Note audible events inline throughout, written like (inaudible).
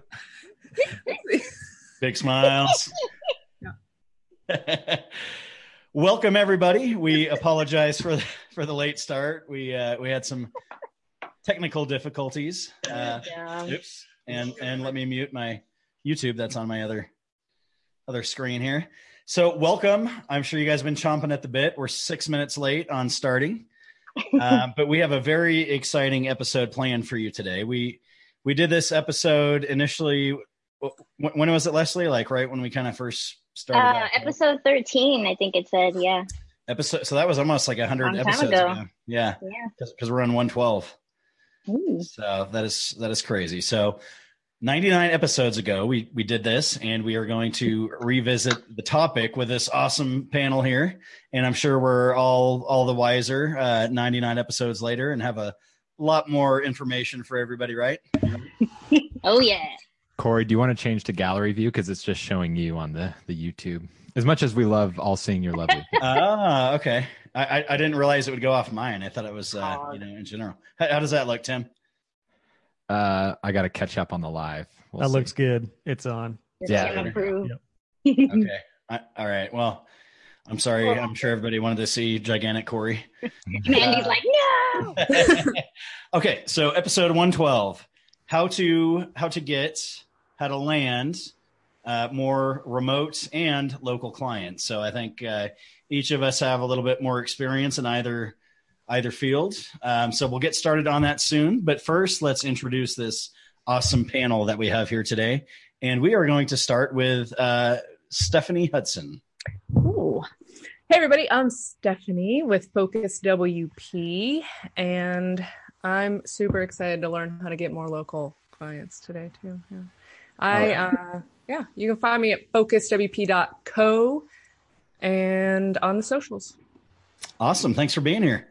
(laughs) Big smiles. (laughs) Welcome everybody. We apologize for the, for the late start. We uh, we had some technical difficulties. Uh, Yeah. oops. And and let me mute my YouTube. That's on my other other screen here. So welcome. I'm sure you guys have been chomping at the bit. We're six minutes late on starting, uh, but we have a very exciting episode planned for you today. We we did this episode initially. When, when was it, Leslie? Like right when we kind of first started. Uh, out? episode 13, I think it said. Yeah. episode. So that was almost like a hundred episodes ago. ago. Yeah, Yeah. because we're on 112. Ooh. So that is that is crazy. So 99 episodes ago, we we did this, and we are going to revisit the topic with this awesome panel here. And I'm sure we're all all the wiser uh, 99 episodes later, and have a lot more information for everybody. Right? (laughs) Oh, yeah. Corey, do you want to change to gallery view because it's just showing you on the the YouTube? As much as we love all seeing your lovely. (laughs) Ah, okay. I, I I didn't realize it would go off mine. I thought it was uh, you know in general. How, how does that look, Tim? Uh, I got to catch up on the live. We'll that see. looks good. It's on. Yeah. Tim approved. (laughs) Okay. I, all right. Well, I'm sorry. I'm sure everybody wanted to see gigantic Corey. (laughs) Mandy's like, no. (laughs) okay. So episode 112, how to, how to get, how to land uh, more remote and local clients. So I think uh, each of us have a little bit more experience in either, either field. Um, so we'll get started on that soon. But first, let's introduce this awesome panel that we have here today. And we are going to start with uh, Stephanie Hudson. Ooh. Hey, everybody. I'm Stephanie with Focus WP, and I'm super excited to learn how to get more local clients today, too. Yeah. I, uh, yeah, you can find me at focuswp.co and on the socials. Awesome. Thanks for being here.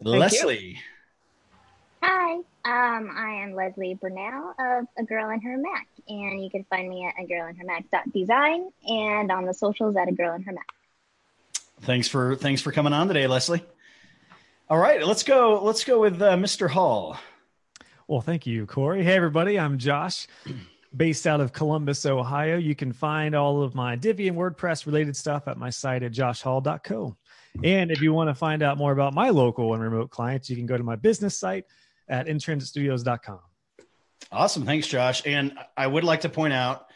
you. Leslie. Hi. Um, I am Leslie Burnell of A Girl in Her Mac, and you can find me at a girl in her Mac.design and on the socials at a girl in her Mac. Thanks for thanks for coming on today, Leslie. All right, let's go. Let's go with uh, Mr. Hall. Well, thank you, Corey. Hey, everybody. I'm Josh, (clears throat) based out of Columbus, Ohio. You can find all of my Divi and WordPress related stuff at my site at joshhall.co. And if you want to find out more about my local and remote clients, you can go to my business site at intransitstudios.com. Awesome. Thanks, Josh. And I would like to point out,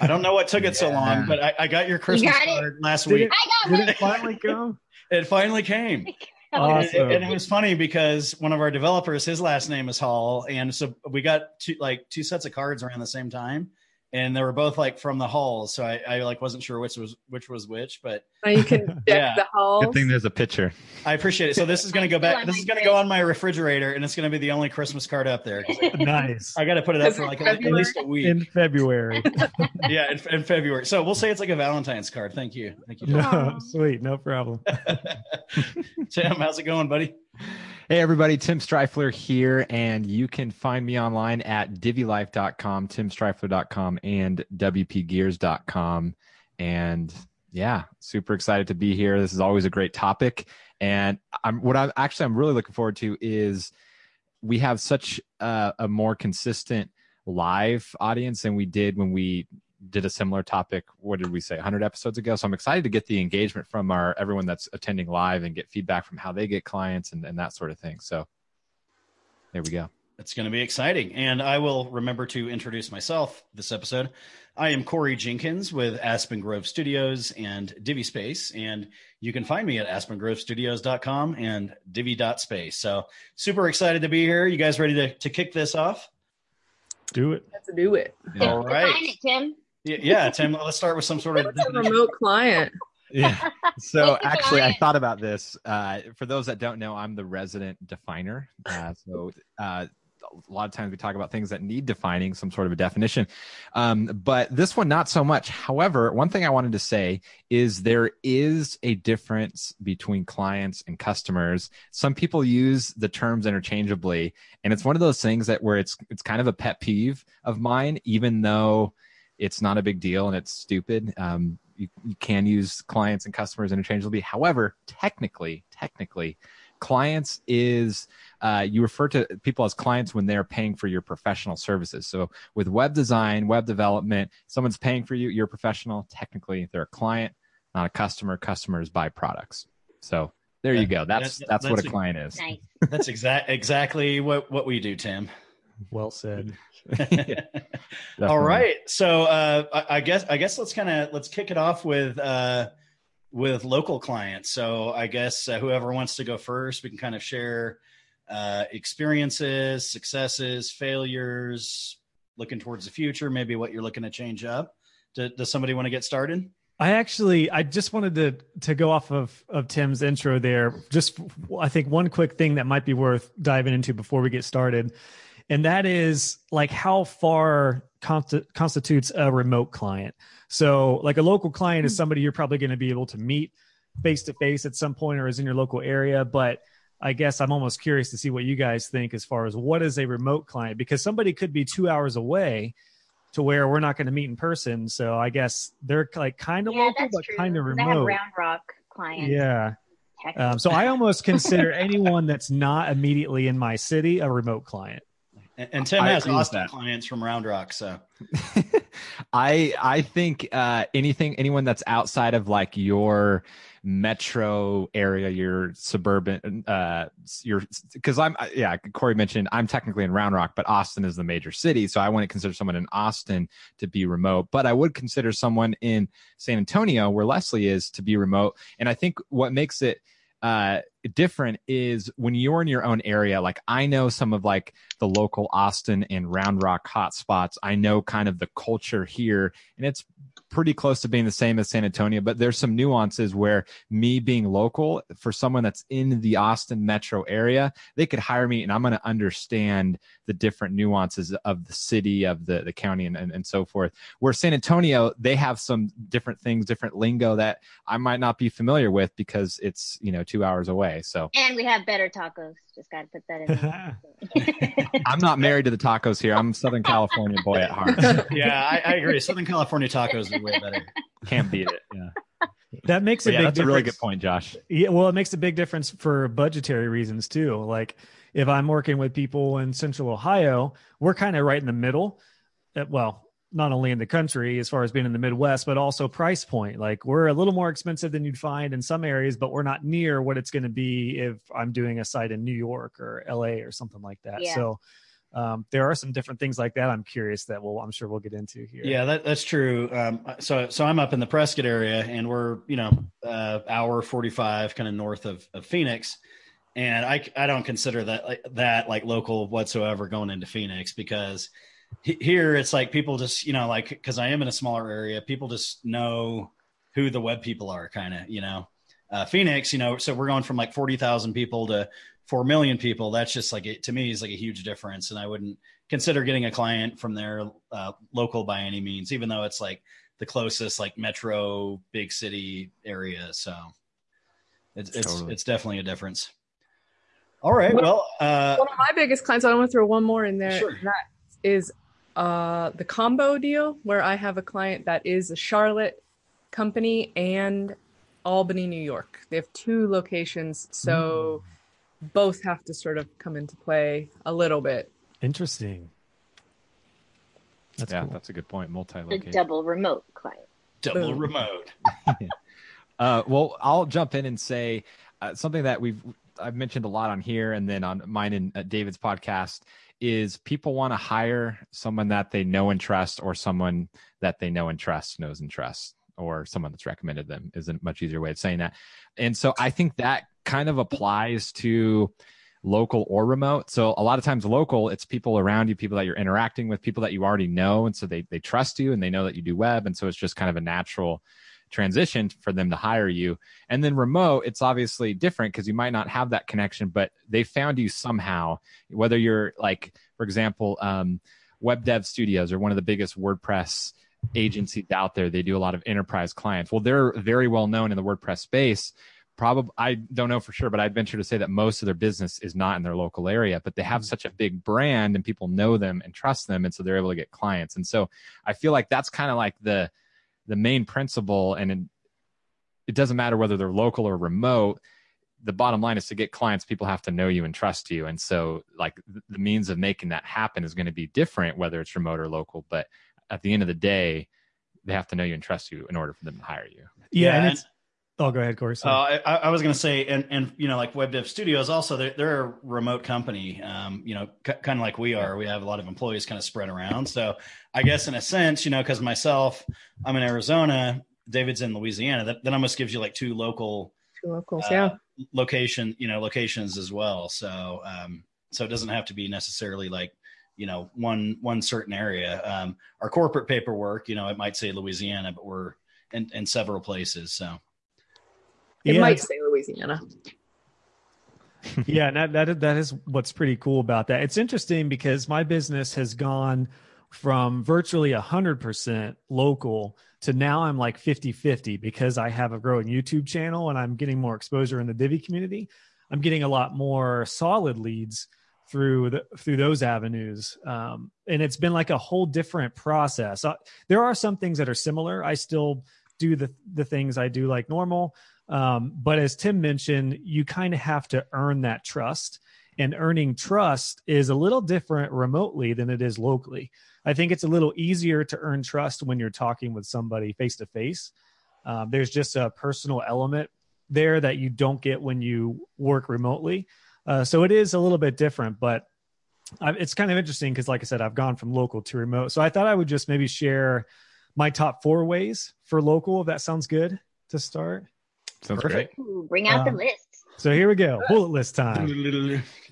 I don't know what took it so long, but I, I got your Christmas got card last Did week. it, I did got it finally come? (laughs) It finally came. And, Awesome. and it was funny because one of our developers, his last name is Hall, and so we got two like two sets of cards around the same time, and they were both like from the Halls. So I, I like wasn't sure which was which was which, but Now you can (laughs) check Yeah. the halls. Good thing there's a picture. I appreciate it. So this is going to go back. This is going to go on my refrigerator, and it's going to be the only Christmas card up there nice. I got to put it up for it like at least a week. In February. (laughs) yeah, in, in February. So we'll say it's like a Valentine's card. Thank you. Thank you. no, sweet. No problem. (laughs) Tim, how's it going, buddy? Hey, everybody. Tim Strifler here, and you can find me online at divilife.com, timstrifler.com, and wpgears.com. And yeah, super excited to be here. This is always a great topic. And I'm what I'm actually I'm really looking forward to is we have such a, a more consistent live audience than we did when we did a similar topic what did we say 100 episodes ago so i'm excited to get the engagement from our everyone that's attending live and get feedback from how they get clients and, and that sort of thing so there we go It's going to be exciting. And I will remember to introduce myself this episode. I am Corey Jenkins with Aspen Grove Studios and Divi Space. And you can find me at aspengrovestudios.com and divi.space. So super excited to be here. You guys ready to, to kick this off? Do it. Let's do it. All right. Define it, Tim. Yeah, yeah, Tim, let's start with some sort of a remote client? yeah. (laughs) So What's the actually i thought about this uh, for those that don't know i'm the resident definer uh, so uh, a lot of times we talk about things that need defining some sort of a definition um, but this one not so much. However one thing i wanted to say is there is a difference between clients and customers. Some people use the terms interchangeably and it's one of those things that where it's it's kind of a pet peeve of mine even though it's not a big deal and it's stupid um, you, you can use clients and customers interchangeably however technically technically clients is uh, you refer to people as clients when they're paying for your professional services. So with web design, web development, someone's paying for you, you're a professional. Technically, they're a client, not a customer. Customers buy products. So there you go. That's that's, that's what a client is. Nice. That's exact exactly what what we do, Tim. Well said. (laughs) (laughs) All right. So uh, I, I guess I guess let's kind of let's kick it off with uh, with local clients. So I guess uh, whoever wants to go first, we can kind of share uh, experiences, successes, failures, looking towards the future, maybe what you're looking to change up. Do, does somebody want to get started? I actually, I just wanted to to go off of of Tim's intro there. Just, I think one quick thing that might be worth diving into before we get started, and that is like how far const- constitutes a remote client. So, like a local client is somebody you're probably going to be able to meet face to face at some point or is in your local area, but I guess I'm almost curious to see what you guys think as far as what is a remote client because somebody could be two hours away to where we're not going to meet in person. So I guess they're like kind of yeah, local, but kind of remote. have Round Rock clients. yeah. Um, so I almost (laughs) consider anyone that's not immediately in my city a remote client. And, and Tim I has Austin clients from Round Rock, so (laughs) I I think uh, anything anyone that's outside of like your metro area, your suburban, uh, your because I'm yeah. Corey mentioned I'm technically in Round Rock, but Austin is the major city, so I wouldn't consider someone in Austin to be remote. But I would consider someone in San Antonio, where Leslie is, to be remote. And I think what makes it uh, different is when you're in your own area. Like I know some of like the local Austin and Round Rock hotspots. I know kind of the culture here, and it's pretty close to being the same as San Antonio. But there's some nuances where me being local for someone that's in the Austin metro area, they could hire me, and I'm going to understand the different nuances of the city, of the the county, and, and and so forth. Where San Antonio, they have some different things, different lingo that I might not be familiar with because it's you know two hours away. So and we have better tacos. Just got to put that in there. (laughs) I'm not married to the tacos here. I'm a Southern California boy at heart. (laughs) yeah, I, I agree. Southern California tacos are way better. Can't beat it. Yeah, That makes a But yeah big that's a really good point, Josh. Yeah, well, it makes a big difference for budgetary reasons too. Like if I'm working with people in Central Ohio, we're kind of right in the middle. Uh, Well, not only in the country as far as being in the Midwest, but also price point. Like we're a little more expensive than you'd find in some areas, but we're not near what it's going to be if I'm doing a site in New York or LA or something like that. Yeah. So um, there are some different things like that. I'm curious that we'll, I'm sure we'll get into here. Yeah, that, that's true. Um, so, so I'm up in the Prescott area, and we're you know uh, hour 45, kind of north of, of Phoenix, and I I don't consider that like, that like local whatsoever going into Phoenix because he- here it's like people just you know like because I am in a smaller area, people just know who the web people are, kind of you know. Uh, Phoenix, you know, so we're going from like forty thousand people to four million people. That's just like it to me is like a huge difference, and I wouldn't consider getting a client from there uh, local by any means, even though it's like the closest like metro big city area. So it's it's Totally. it's definitely a difference. All right. Well, uh, One of my biggest clients, I want to throw one more in there. Sure. That is uh, the combo deal where I have a client that is a Charlotte company and Albany, New York. They have two locations, so both have to sort of come into play a little bit. Interesting. That's yeah, cool. that's a good point. Multi-location. double remote client. double Boom. remote. (laughs) Uh, well, I'll jump in and say uh, something that we've I've mentioned a lot on here, and then on mine and uh, David's podcast is people want to hire someone that they know and trust, or someone that they know and trust knows and trusts, or someone that's recommended them is a much easier way of saying that. And so I think that kind of applies to local or remote. So a lot of times local, it's people around you, people that you're interacting with, people that you already know, and so they they trust you and they know that you do web, and so it's just kind of a natural transition for them to hire you. And then remote, it's obviously different because you might not have that connection, but they found you somehow, whether you're like, for example, um, Web Dev Studios are one of the biggest WordPress agencies out there. They do a lot of enterprise clients. Well, they're very well known in the WordPress space. Probably, I don't know for sure, but I'd venture to say that most of their business is not in their local area, but they have such a big brand and people know them and trust them. And so they're able to get clients. And so I feel like that's kind of like the, the main principle and it, it doesn't matter whether they're local or remote the bottom line is to get clients, people have to know you and trust you. And so, like, the means of making that happen is going to be different, whether it's remote or local. But at the end of the day, they have to know you and trust you in order for them to hire you. Yeah, Yeah, and and- it's. Oh, go ahead, Corey. Uh, I, I was going to say, and and you know, like Web Dev Studios, also they're, they're a remote company. Um, you know, c- kind of like we are. We have a lot of employees kind of spread around. So I guess in a sense, you know, because myself, I'm in Arizona, David's in Louisiana. That, that almost gives you like two local Two locals, uh, yeah. location, you know, locations as well. So um, so it doesn't have to be necessarily like you know one one certain area. Um, our corporate paperwork, you know, it might say Louisiana, but we're in, in several places. So. It Yeah, might say Louisiana. (laughs) yeah, that, that that is what's pretty cool about that. It's interesting because my business has gone from virtually 100% local to now I'm like 50-50 because I have a growing YouTube channel and I'm getting more exposure in the Divi community. I'm getting a lot more solid leads through the through those avenues. Um, and it's been like a whole different process. Uh, there are some things that are similar. I still do the the things I do like normal. Um, but as Tim mentioned, you kind of have to earn that trust. And earning trust is a little different remotely than it is locally. I think it's a little easier to earn trust when you're talking with somebody face to face. There's just a personal element there that you don't get when you work remotely. Uh, so it is a little bit different, but I, it's kind of interesting because, like I said, I've gone from local to remote. So I thought I would just maybe share my top four ways for local, if that sounds good to start. Sounds Perfect. great. Ooh, bring out Um, the list. So here we go. Bullet list time.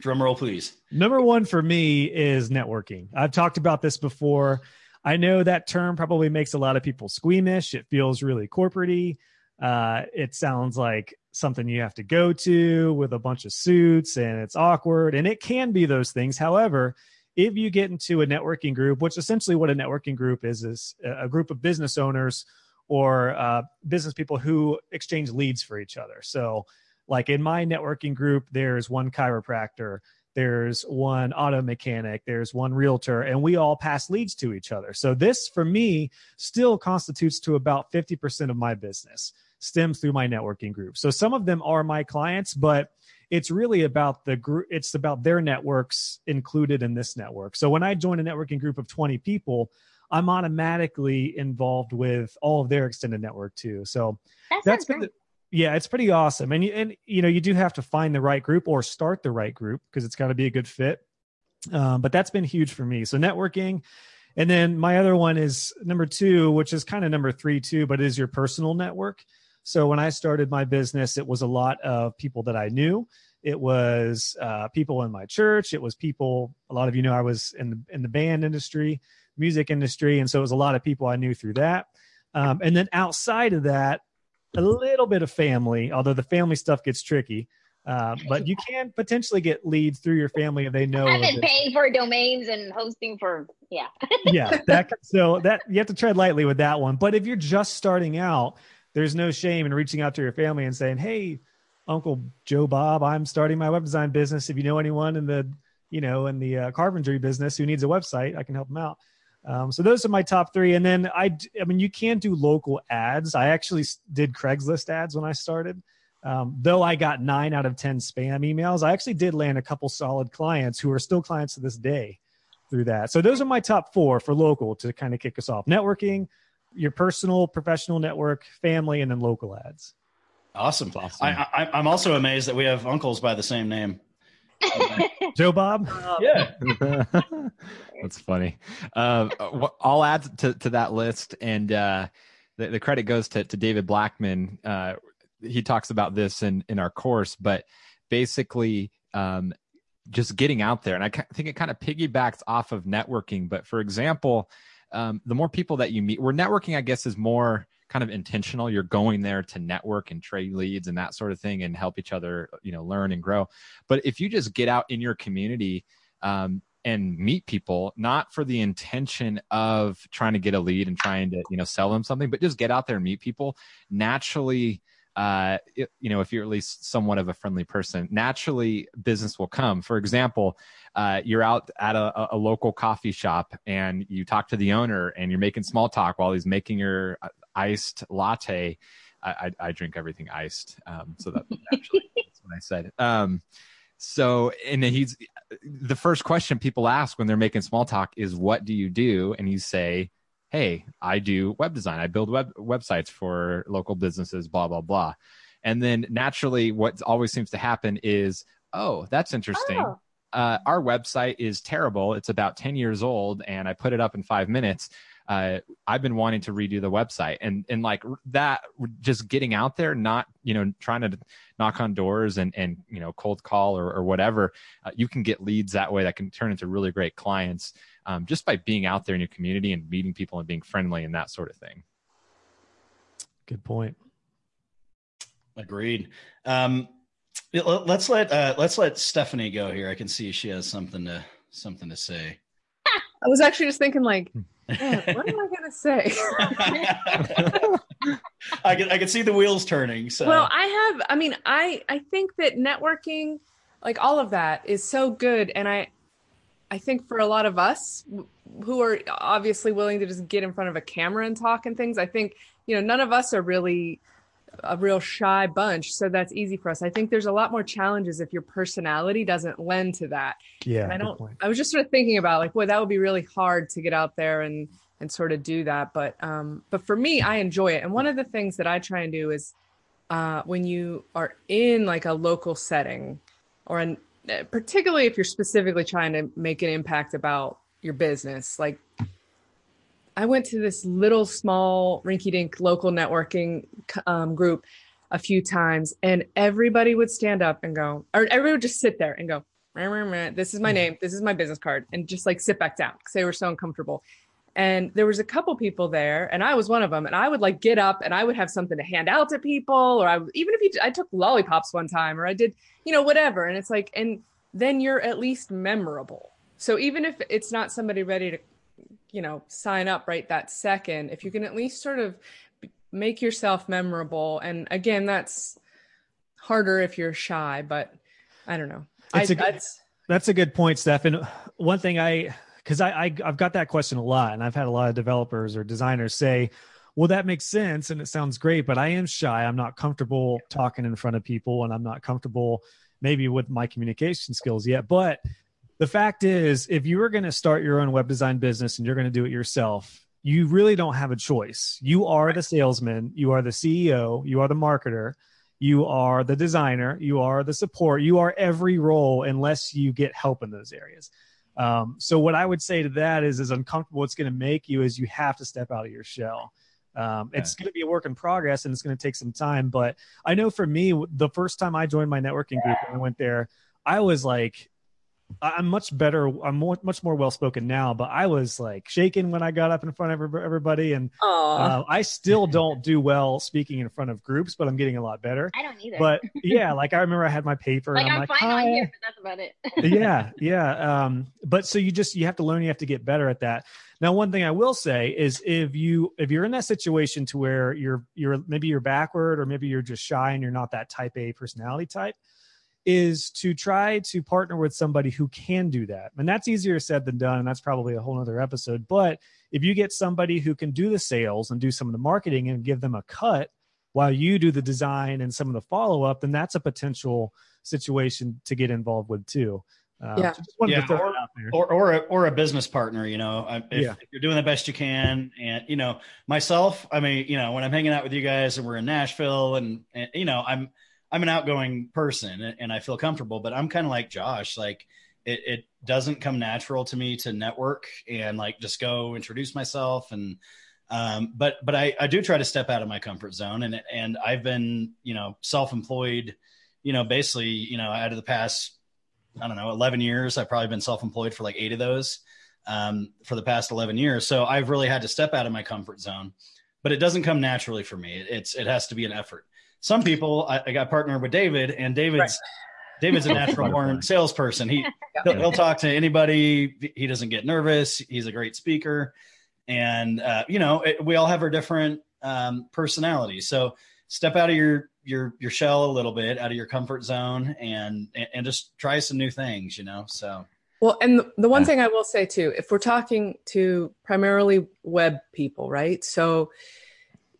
Drum roll, please. Number one for me is networking. I've talked about this before. I know that term probably makes a lot of people squeamish. It feels really corporatey. Uh, it sounds like something you have to go to with a bunch of suits and it's awkward. And it can be those things. However, if you get into a networking group, which essentially what a networking group is, is a group of business owners or uh, business people who exchange leads for each other. So, like in my networking group, there's one chiropractor, there's one auto mechanic, there's one realtor, and we all pass leads to each other. So, this for me still constitutes to about 50% of my business stems through my networking group. So, some of them are my clients, but it's really about the group, it's about their networks included in this network. So, when I join a networking group of 20 people, I'm automatically involved with all of their extended network too. So That that's been the- yeah, it's pretty awesome. And you, and you know, you do have to find the right group or start the right group because it's got to be a good fit. Um, but that's been huge for me. So networking. And then my other one is number two, which is kind of number three too, but is your personal network. So when I started my business, it was a lot of people that I knew. It was uh, people in my church. It was people. A lot of you know I was in the in the band industry, music industry, and so it was a lot of people I knew through that. Um, and then outside of that, a little bit of family, although the family stuff gets tricky. Uh, but you can potentially get leads through your family if they know. I've been paying for domains and hosting for yeah. (laughs) yeah that so that you have to tread lightly with that one but if you're just starting out there's no shame in reaching out to your family and saying hey uncle joe bob i'm starting my web design business if you know anyone in the you know in the uh, carpentry business who needs a website i can help them out um, so those are my top three and then I, I mean you can do local ads i actually did craigslist ads when i started um, though i got nine out of ten spam emails i actually did land a couple solid clients who are still clients to this day through that. So those are my top four for local to kind of kick us off: networking, your personal, professional network, family, and then local ads. Awesome. awesome. I, I, I'm also amazed that we have uncles by the same name. (laughs) Joe Bob. Yeah. (laughs) That's funny. Um, wh- I'll add to, to that list, and uh, the, the credit goes to, to David Blackmon. Uh, he talks about this in, in our course, but basically, um, just getting out there. And I think it kind of piggybacks off of networking. But for example, um, the more people that you meet, where networking, I guess, is more kind of intentional. You're going there to network and trade leads and that sort of thing and help each other, you know, learn and grow. But if you just get out in your community, um, and meet people not for the intention of trying to get a lead and trying to you know sell them something but just get out there and meet people naturally uh you know if you're at least somewhat of a friendly person naturally business will come for example uh you're out at a, a local coffee shop and you talk to the owner and you're making small talk while he's making your uh, iced latte I, I, I drink everything iced, um, so that (laughs) naturally it's what I said. Um, so, and he's the first question people ask when they're making small talk is, "What do you do?" And you say, "Hey, I do web design. I build web websites for local businesses." Blah blah blah. And then naturally, what always seems to happen is, "Oh, that's interesting." Oh. Uh, our website is terrible. It's about 10 years old, and I put it up in five minutes uh, I've been wanting to redo the website and and like that just getting out there, not you know trying to knock on doors and and you know cold call or, or whatever. Uh, you can get leads that way that can turn into really great clients um, just by being out there in your community and meeting people and being friendly and that sort of thing. Good point. Agreed. Um, let's let uh, let's let Stephanie go here. I can see she has something to something to say. I was actually just thinking, like, hmm. Man, what am I gonna say? (laughs) I can I can see the wheels turning. So well, I have. I mean, I I think that networking, like all of that, is so good, and I I think for a lot of us who are obviously willing to just get in front of a camera and talk and things, I think you know none of us are really a real shy bunch so that's easy for us. I think there's a lot more challenges if your personality doesn't lend to that. Yeah and i don't i was just sort of thinking about like boy that would be really hard to get out there and and sort of do that. But um but for me i enjoy it. And one of the things that i try and do is uh when you are in like a local setting or an particularly if you're specifically trying to make an impact about your business like I went to this little small rinky dink local networking um, group a few times, and everybody would stand up and go, or everybody would just sit there and go, this is my hmm. name, this is my business card, and just like sit back down because they were so uncomfortable. And there was a couple people there, and I was one of them. And I would like get up and I would have something to hand out to people, or I even if you, I took lollipops one time, or I did, you know, whatever. And it's like, and then you're at least memorable. So even if it's not somebody ready to you know sign up right that second if you can at least sort of make yourself memorable. And again that's harder if you're shy but i don't know. I, a good, that's, that's a good point steph and one thing i because I, I i've got that question a lot and i've had a lot of developers or designers say well that makes sense and it sounds great but i am shy. I'm not comfortable talking in front of people and i'm not comfortable maybe with my communication skills yet. But the fact is, if you are going to start your own web design business and you're going to do it yourself, you really don't have a choice. You are the salesman, you are the CEO, you are the marketer, you are the designer, you are the support, you are every role unless you get help in those areas. Um, so what I would say to that is, as uncomfortable it's going to make you is you have to step out of your shell. Um, yeah. It's going to be a work in progress and it's going to take some time. But I know for me, the first time I joined my networking group and I went there, I was like, I'm much better. I'm more, much more well spoken now, but I was like shaking when I got up in front of everybody, and uh, I still don't do well speaking in front of groups, but I'm getting a lot better. I don't either. But (laughs) yeah, like I remember I had my paper. like I'm, I'm like, fine Hi. on here, but that's about it. (laughs) yeah, (laughs) yeah. Um, but so you just you have to learn. You have to get better at that. Now, one thing I will say is if you if you're in that situation to where you're you're maybe you're backward or maybe you're just shy and you're not that type A personality type is to try to partner with somebody who can do that. And that's easier said than done. And that's probably a whole other episode. But if you get somebody who can do the sales and do some of the marketing and give them a cut while you do the design and some of the follow up, then that's a potential situation to get involved with too. Uh, yeah. So yeah. Or, or, or, a, or a business partner, you know, if, yeah. if, you're doing the best you can. And, you know, myself, I mean, you know, when I'm hanging out with you guys and we're in Nashville and, and you know, I'm, I'm an outgoing person and I feel comfortable, but I'm kind of like Josh, like it, it doesn't come natural to me to network and like just go introduce myself and um, but but I, I do try to step out of my comfort zone and and I've been you know self-employed you know basically you know out of the past I don't know 11 years I've probably been self-employed for like eight of those um, for the past 11 years. So I've really had to step out of my comfort zone but it doesn't come naturally for me. It's it has to be an effort some people I, I got partnered with David, and David's right. David's a natural born salesperson. He (laughs) he'll, he'll, talk to anybody. He doesn't get nervous. He's a great speaker, and uh, you know it, we all have our different um, personalities. So step out of your your your shell a little bit, out of your comfort zone, and and, and just try some new things. You know, so. Well, and the, the one thing I will say too, if we're talking to primarily web people, right? So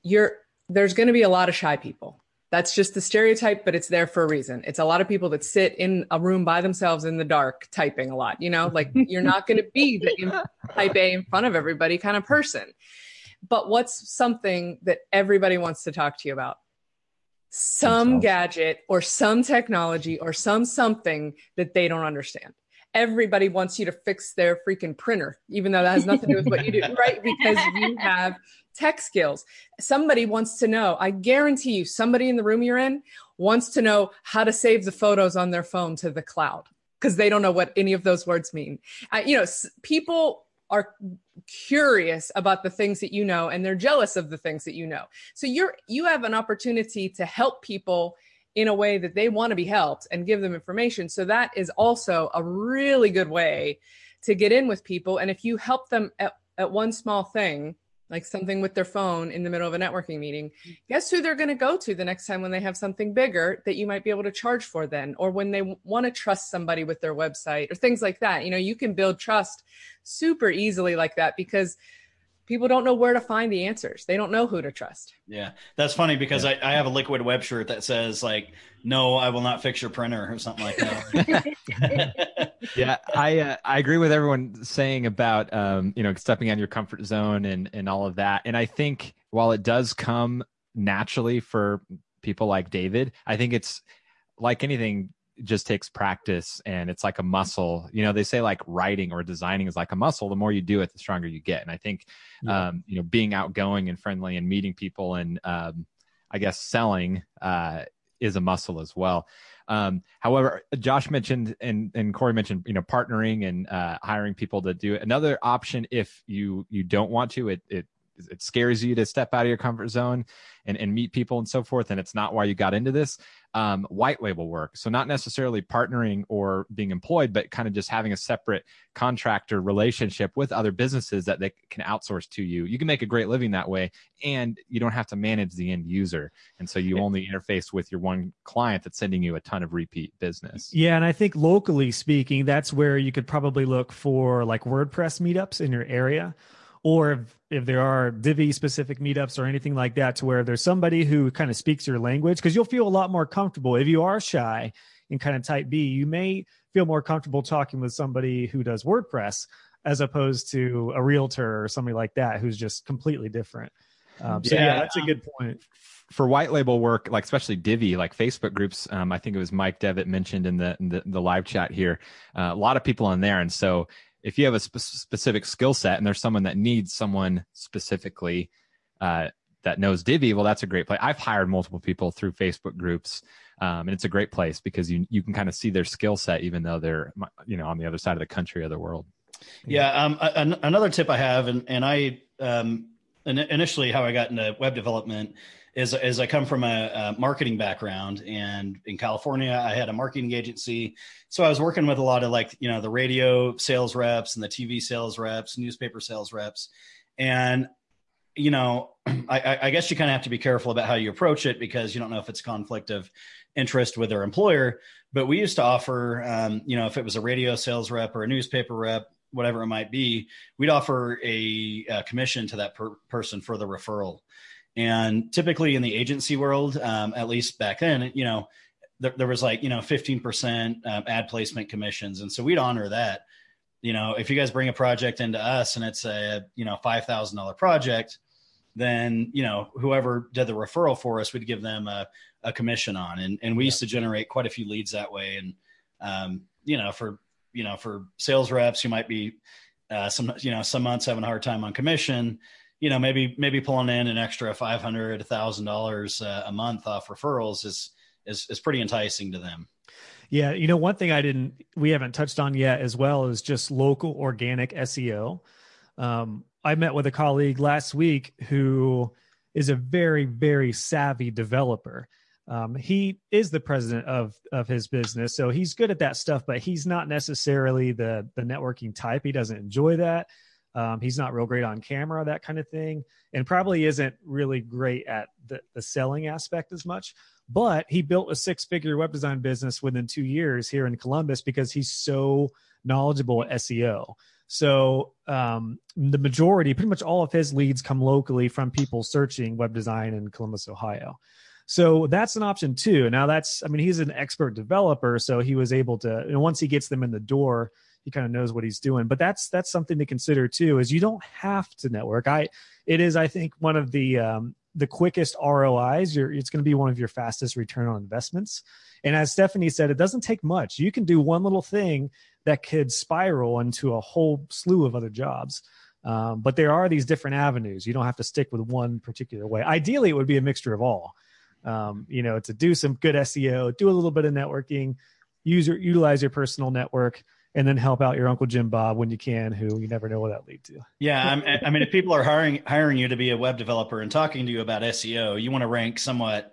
you're there's going to be a lot of shy people That's just the stereotype, but it's there for a reason. It's a lot of people that sit in a room by themselves in the dark typing a lot. You know, like (laughs) you're not going to be the type A in front of everybody kind of person. But what's something that everybody wants to talk to you about? Some gadget or some technology or some something that they don't understand everybody wants you to fix their freaking printer, even though that has nothing to do with what you do, (laughs) right? Because you have tech skills. Somebody wants to know, I guarantee you, somebody in the room you're in wants to know how to save the photos on their phone to the cloud because they don't know what any of those words mean. Uh, you know, people are curious about the things that you know and they're jealous of the things that you know. So you're you have an opportunity to help people in a way that they want to be helped and give them information. So that is also a really good way to get in with people. And if you help them at, at one small thing, like something with their phone in the middle of a networking meeting, guess who they're going to go to the next time when they have something bigger that you might be able to charge for then, or when they want to trust somebody with their website or things like that. You know, you can build trust super easily like that because people don't know where to find the answers. They don't know who to trust. Yeah, that's funny because yeah. I, I have a liquid web shirt that says like, "No, I will not fix your printer" or something like that. (laughs) yeah, I uh, I agree with everyone saying about um, you know stepping out of your comfort zone and and all of that. And I think while it does come naturally for people like David, I think it's like anything just takes practice and it's like a muscle. You know they say like writing or designing is like a muscle. The more you do it the stronger you get. And i think yeah. um, you know being outgoing and friendly and meeting people and um, i guess selling uh, is a muscle as well. Um, however josh mentioned and and corey mentioned you know partnering and uh, hiring people to do it. Another option if you you don't want to it it it scares you to step out of your comfort zone and, and meet people and so forth and it's not why you got into this um, white label work. So not necessarily partnering or being employed but kind of just having a separate contractor relationship with other businesses that they can outsource to you. You can make a great living that way and you don't have to manage the end user. And so you only interface with your one client that's sending you a ton of repeat business. Yeah and i think locally speaking that's where you could probably look for like wordpress meetups in your area or if, if there are Divi specific meetups or anything like that, to where there's somebody who kind of speaks your language, because you'll feel a lot more comfortable. If you are shy and kind of type B, you may feel more comfortable talking with somebody who does WordPress as opposed to a realtor or somebody like that who's just completely different. Um, so yeah, yeah that's a good point for white label work, like especially Divi, like Facebook groups. Um, I think it was Mike Devitt mentioned in the in the, the live chat here. Uh, a lot of people on there, and so if you have a spe- specific skill set and there's someone that needs someone specifically uh, that knows Divi, well, that's a great place. I've hired multiple people through Facebook groups, um, and it's a great place because you you can kind of see their skill set even though they're you know on the other side of the country or the world. Yeah, um, a- another tip I have, and and I um, initially how I got into web development is is I come from a, a, marketing background, and in California, I had a marketing agency, so I was working with a lot of like you know the radio sales reps and the TV sales reps, newspaper sales reps, and you know (clears throat) I, I guess you kind of have to be careful about how you approach it because you don't know if it's conflict of interest with their employer. But we used to offer, um, you know, if it was a radio sales rep or a newspaper rep, whatever it might be, we'd offer a, a commission to that per- person for the referral. And typically in the agency world, um, at least back then, you know, there, there was like, you know, 15% um, ad placement commissions. And so we'd honor that. You know, if you guys bring a project into us and it's a, you know, $5,000 project, then, you know, whoever did the referral for us, we'd give them a, a commission on. And, and we yeah. used to generate quite a few leads that way. And, um, you know, for, you know, for sales reps, you might be, uh, some, you know, some months having a hard time on commission you know, maybe maybe pulling in an extra five hundred, thousand uh, dollars a month off referrals is is is pretty enticing to them. Yeah, you know, one thing I didn't we haven't touched on yet as well is just local organic SEO. Um, I met with a colleague last week who is a very very savvy developer. Um, he is the president of of his business, so he's good at that stuff. But he's not necessarily the the networking type. He doesn't enjoy that. Um, he's not real great on camera, that kind of thing, and probably isn't really great at the, the selling aspect as much. But he built a six figure web design business within two years here in Columbus because he's so knowledgeable at SEO. So um, the majority, pretty much all of his leads come locally from people searching web design in Columbus, Ohio. So that's an option too. Now that's, I mean, he's an expert developer, so he was able to. And once he gets them in the door, he kind of knows what he's doing. But that's that's something to consider too. Is you don't have to network. I it is I think one of the um, the quickest ROIs. You're, it's going to be one of your fastest return on investments. And as Stephanie said, it doesn't take much. You can do one little thing that could spiral into a whole slew of other jobs. Um, but there are these different avenues. You don't have to stick with one particular way. Ideally, it would be a mixture of all. Um, you know, to do some good SEO, do a little bit of networking, use your, utilize your personal network, and then help out your uncle Jim Bob when you can, who you never know what that lead to. Yeah, I'm, i mean, if people are hiring hiring you to be a web developer and talking to you about SEO, you want to rank somewhat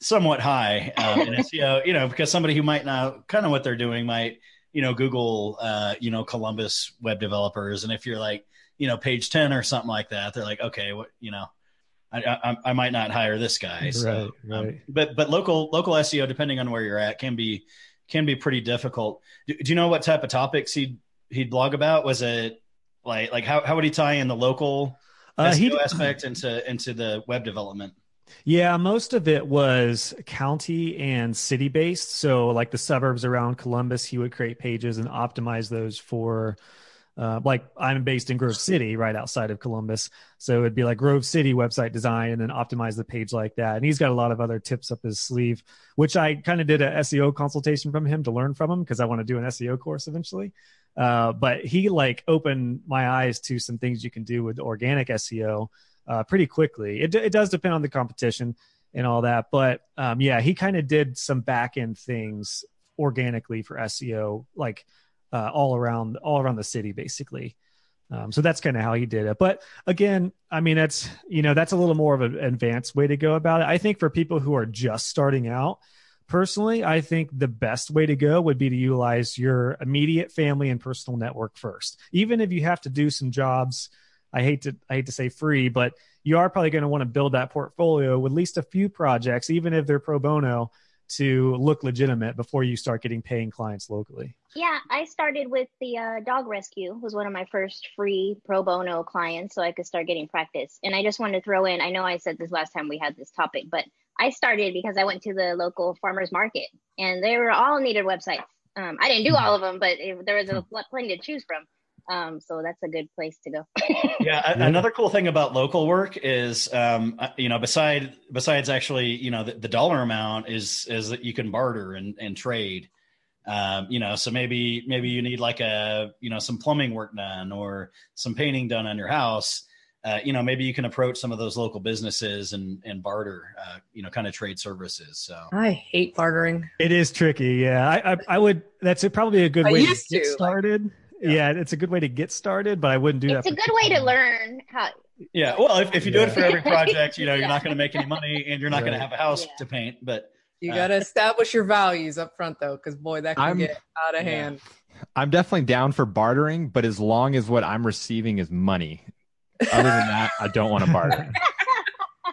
somewhat high um, in SEO, (laughs) you know, because somebody who might not kind of what they're doing might, you know, Google, uh, you know, Columbus web developers, and if you're like, you know, page ten or something like that, they're like, okay, what, you know. I, I, I might not hire this guy. So, right, right. Um, but but local local SEO, depending on where you're at, can be can be pretty difficult. Do, do, you know what type of topics he'd he'd blog about? Was it like like how how would he tie in the local uh, SEO aspect into into the web development? Yeah, most of it was county and city based. So, like the suburbs around Columbus, he would create pages and optimize those for uh, like I'm based in Grove City, right outside of Columbus. So it'd be like Grove City website design and then optimize the page like that. And he's got a lot of other tips up his sleeve, which I kind of did a SEO consultation from him to learn from him because I want to do an SEO course eventually. Uh, but he like opened my eyes to some things you can do with organic SEO uh, pretty quickly. It, it does depend on the competition and all that. But um, yeah, he kind of did some back end things organically for SEO, like uh, all around all around the city basically. Um, so that's kind of how he did it. But again, I mean, that's you know that's a little more of an advanced way to go about it. I think for people who are just starting out, personally, I think the best way to go would be to utilize your immediate family and personal network first. Even if you have to do some jobs, I hate to I hate to say free, but you are probably going to want to build that portfolio with at least a few projects, even if they're pro bono, to look legitimate before you start getting paying clients locally? Yeah, I started with the uh, dog rescue was one of my first free pro bono clients, so I could start getting practice. And I just wanted to throw in. I know I said this last time we had this topic, but I started because I went to the local farmers market, and they were all needed websites. Um, I didn't do all of them, but it, there was a, plenty to choose from. Um, so that's a good place to go. (laughs) yeah, another cool thing about local work is, um, uh, you know, beside besides actually, you know, the, the, dollar amount is is that you can barter and, and trade. Um, you know, so maybe maybe you need like a you know some plumbing work done or some painting done on your house. Uh, you know, maybe you can approach some of those local businesses and and barter, uh, you know, kind of trade services. So I hate bartering. It is tricky. Yeah, I I, I would. That's probably a good I way to get to. started yeah. yeah. it's a good way to get started, but I wouldn't do it's that. It's a good way to learn how. Yeah, well, if, if you do it for every project, you know, you're not going to make any money, and you're not right. going to have a house yeah. to paint. But you uh, got to establish your values up front, though, because boy, that can I'm, get out of hand. I'm definitely down for bartering, but as long as what I'm receiving is money. Other than that, I don't want to barter.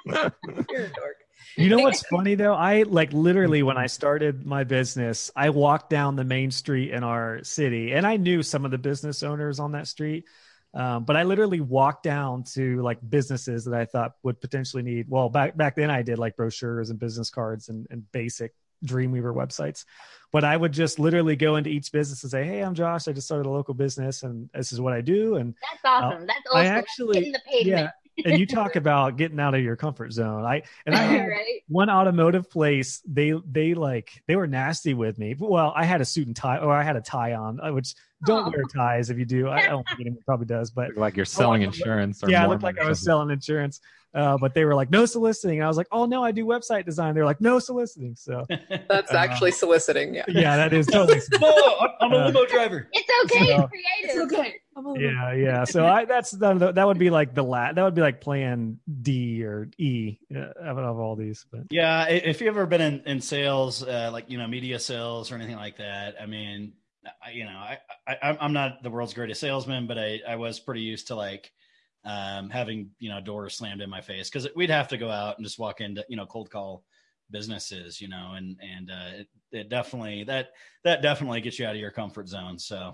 (laughs) You're a dork. You know what's (laughs) funny though? I like literally when I started my business, I walked down the main street in our city and I knew some of the business owners on that street. Um, but I literally walked down to like businesses that I thought would potentially need. Well, back back then I did like brochures and business cards and, and basic Dreamweaver websites. But I would just literally go into each business and say, "Hey, I'm Josh. I just started a local business, and this is what I do." And that's awesome. Uh, that's awesome. I actually, yeah, and you talk about getting out of your comfort zone. I and I (laughs) had right? one automotive place. They they like they were nasty with me. Well, I had a suit and tie, or I had a tie on, uh, which don't oh. wear ties if you do. I don't think anyone probably does, but like you're selling insurance. yeah, I looked like I was selling insurance. Uh, but they were like, no soliciting. And I was like, oh no, I do website design. They're like, no soliciting. So (laughs) that's uh, actually soliciting. Yeah. Yeah, that is totally. no, (laughs) I'm a limo driver. It's okay. So, creative. It's okay. Yeah, (laughs) yeah. So I that's the, that would be like the lat that would be like plan D or E uh, of, of all these. But yeah, if you've ever been in, in sales, uh, like you know media sales or anything like that, I mean, I, you know, I, I I'm not the world's greatest salesman, but I I was pretty used to like um, having you know doors slammed in my face because we'd have to go out and just walk into you know cold call businesses, you know, and and uh, it, it definitely that that definitely gets you out of your comfort zone. So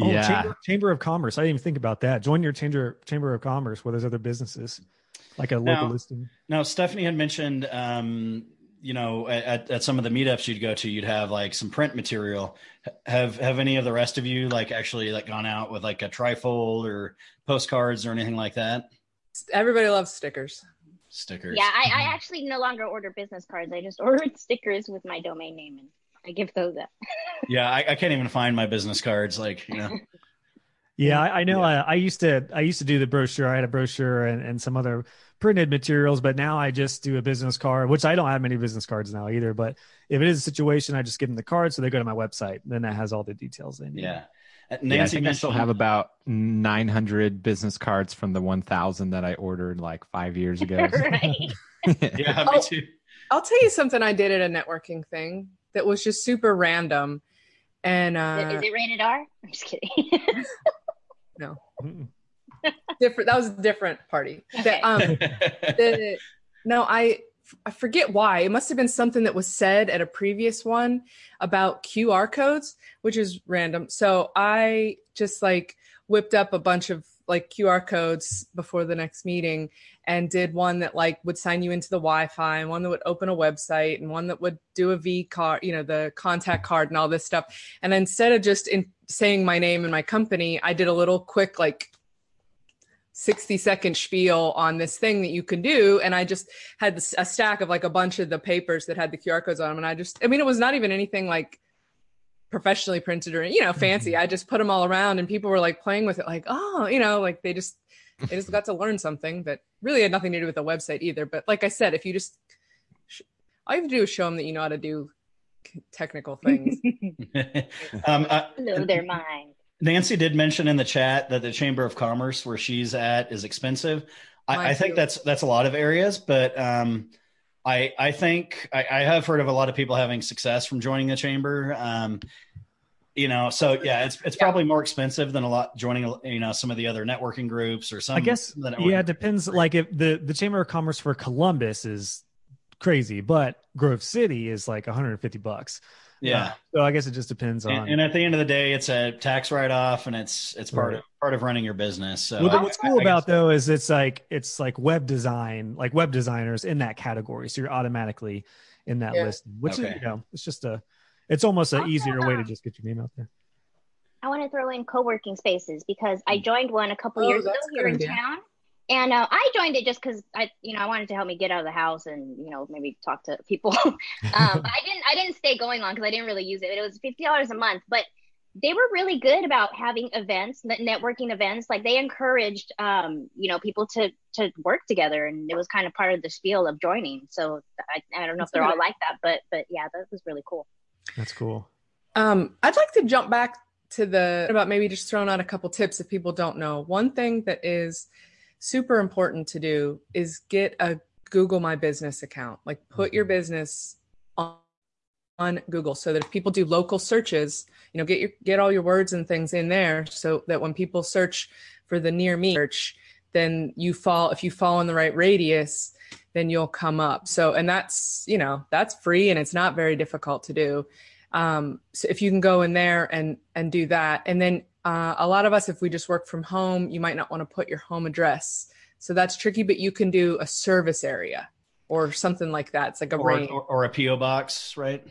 Oh, yeah. chamber, chamber of commerce. I didn't even think about that. Join your chamber chamber of commerce where there's other businesses, like a local Now- listing. Now, Stephanie had mentioned, um, you know, at, at some of the meetups you'd go to, you'd have like some print material. Have have any of the rest of you like actually like gone out with like a trifold or postcards or anything like that? Everybody loves stickers. Stickers. Yeah, I, I actually no longer order business cards. I just (laughs) ordered stickers with my domain name and I give those up. (laughs) Yeah, I, I can't even find my business cards. Like, you know, (laughs) Yeah, I, I know. I, I used to I used to do the brochure. I had a brochure and, and some other printed materials, but now I just do a business card, which I don't have many business cards now either. But if it is a situation, I just give them the card, so they go to my website. Then that has all the details they need. yeah. Uh, Yeah, I Nancy think I still have about 900 business cards from the 1,000 that I ordered like five years ago. (laughs) Yeah, me Oh. too. I'll tell you something I did at a networking thing that was just super random. And Is uh, it- is it rated R? I'm just kidding. (laughs) Mm-mm. different that was a different party. Okay. The, um, (laughs) the, no, I I forget why. It must have been something that was said at a previous one about QR codes, which is random. So I just like whipped up a bunch of like QR codes before the next meeting and did one that like would sign you into the Wi-Fi and one that would open a website and one that would do a V card, you know, the contact card and all this stuff. And instead of just in saying my name and my company, I did a little quick like 60 second spiel on this thing that you can do and i just had a stack of like a bunch of the papers that had the qr codes on them and i just i mean it was not even anything like professionally printed or you know fancy i just put them all around and people were like playing with it like oh you know like they just they just got to learn something that really had nothing to do with the website either but like i said if you just sh- all you have to do is show them that you know how to do technical things (laughs) (laughs) um, uh, Blow their mind. Nancy did mention in the chat that the Chamber of Commerce where she's at is expensive. I, I think that's that's a lot of areas, but um, I I think I, I have heard of a lot of people having success from joining the chamber. Um, you know, so yeah, it's it's Yeah. probably more expensive than a lot joining you know some of the other networking groups or some. I guess some of the networking- yeah, it depends. Like if the the Chamber of Commerce for Columbus is crazy, but Grove City is like 150 bucks. yeah. So I guess it just depends on. And, and at the end of the day, it's a tax write off, and it's it's part Right. of part of running your business. So well, I- what's cool I about though is it's like it's like web design, like web designers in that category, so you're automatically in that Yeah. list. Which Okay. is you know, it's just a, it's almost an easier way to just get your name out there. I want to throw in co-working spaces because I joined one a couple Oh, years ago that's a good here in idea. town. And uh, I joined it just because I, you know, I wanted to help me get out of the house and you know maybe talk to people. (laughs) um, (laughs) I didn't, I didn't stay going on because I didn't really use it. It was fifty dollars a month, but they were really good about having events, networking events. Like they encouraged, um, you know, people to to work together, and it was kind of part of the spiel of joining. So I, I don't know if they're all like that, but but yeah, that was really cool. That's cool. Um, I'd like to jump back to the about maybe just throwing out a couple tips if people don't know. One thing that is super important to do is get a Google My Business account. Like put your business on, on Google so that if people do local searches, you know, get your get all your words and things in there so that when people search for the near me search, then you fall if you fall in the right radius, then you'll come up. So and that's, you know, that's free and it's not very difficult to do um, so if you can go in there and and do that and then uh, a lot of us if we just work from home you might not want to put your home address so that's tricky but you can do a service area or something like that it's like a or, or, or a PO box, right?